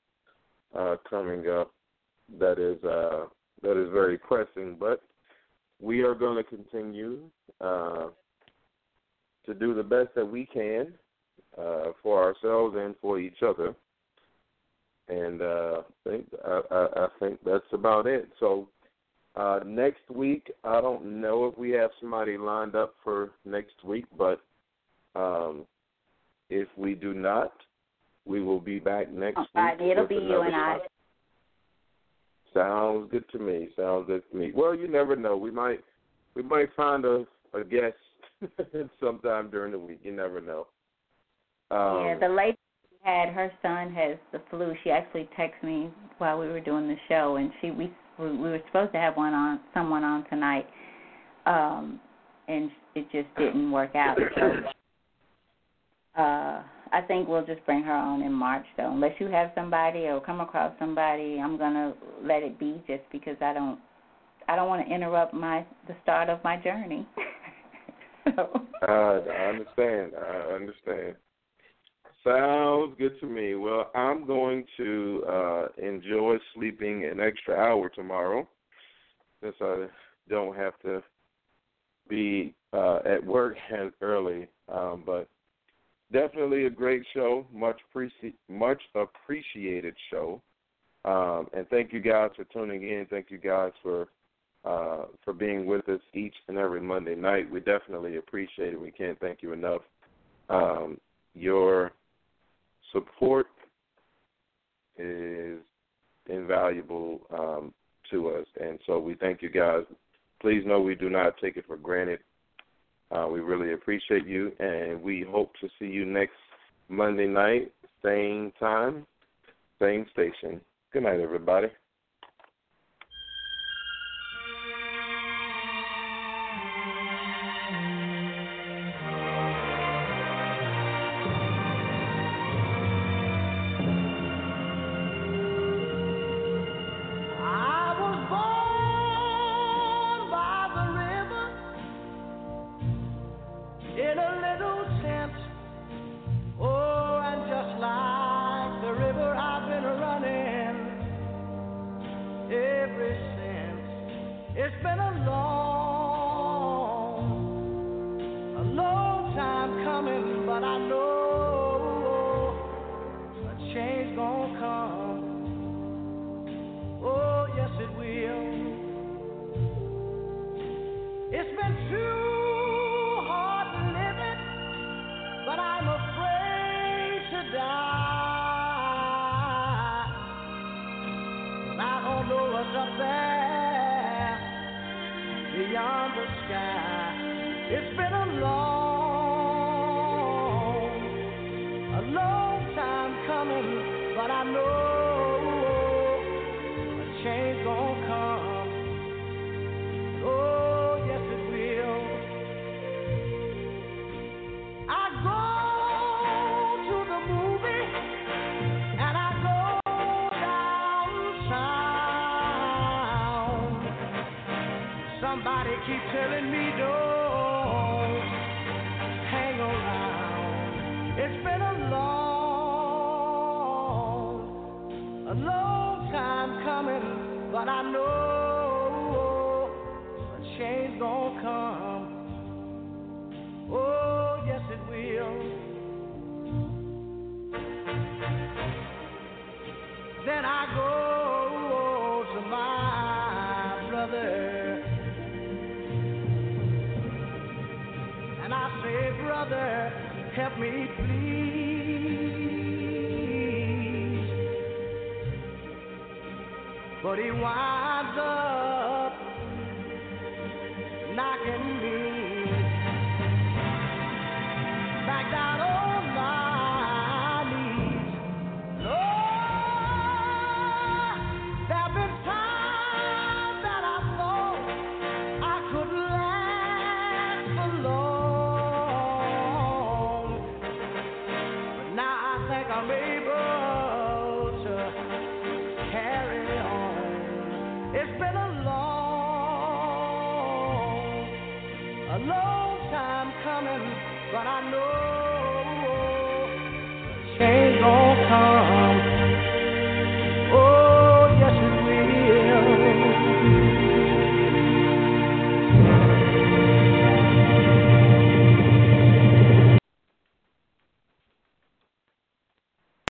uh, coming up that is uh, that is very pressing, but we are going to continue uh, to do the best that we can uh, for ourselves and for each other. And uh, I think I, I, I think that's about it. So uh, next week, I don't know if we have somebody lined up for next week, but um, if we do not, we will be back next All week. it'll be you and I. Sounds good to me. Sounds good to me. Well, you never know. We might we might find a a guest sometime during the week. You never know. Um, yeah, the lady had her son has the flu. She actually texted me while we were doing the show, and she we we, we were supposed to have one on someone on tonight, um, and it just didn't work out. So uh, I think we'll just bring her on in March, though. Unless you have somebody or come across somebody, I'm gonna let it be, just because I don't, I don't want to interrupt my the start of my journey. I understand. I understand. Sounds good to me. Well, I'm going to uh enjoy sleeping an extra hour tomorrow since I don't have to be uh at work early. Um but definitely a great show, much appreci- much appreciated show. Um and thank you guys for tuning in. Thank you guys for uh for being with us each and every Monday night. We definitely appreciate it. We can't thank you enough. Um your support is invaluable um, to us, and so we thank you guys. Please know we do not take it for granted. Uh, we really appreciate you, and we hope to see you next Monday night, same time, same station. Good night, everybody.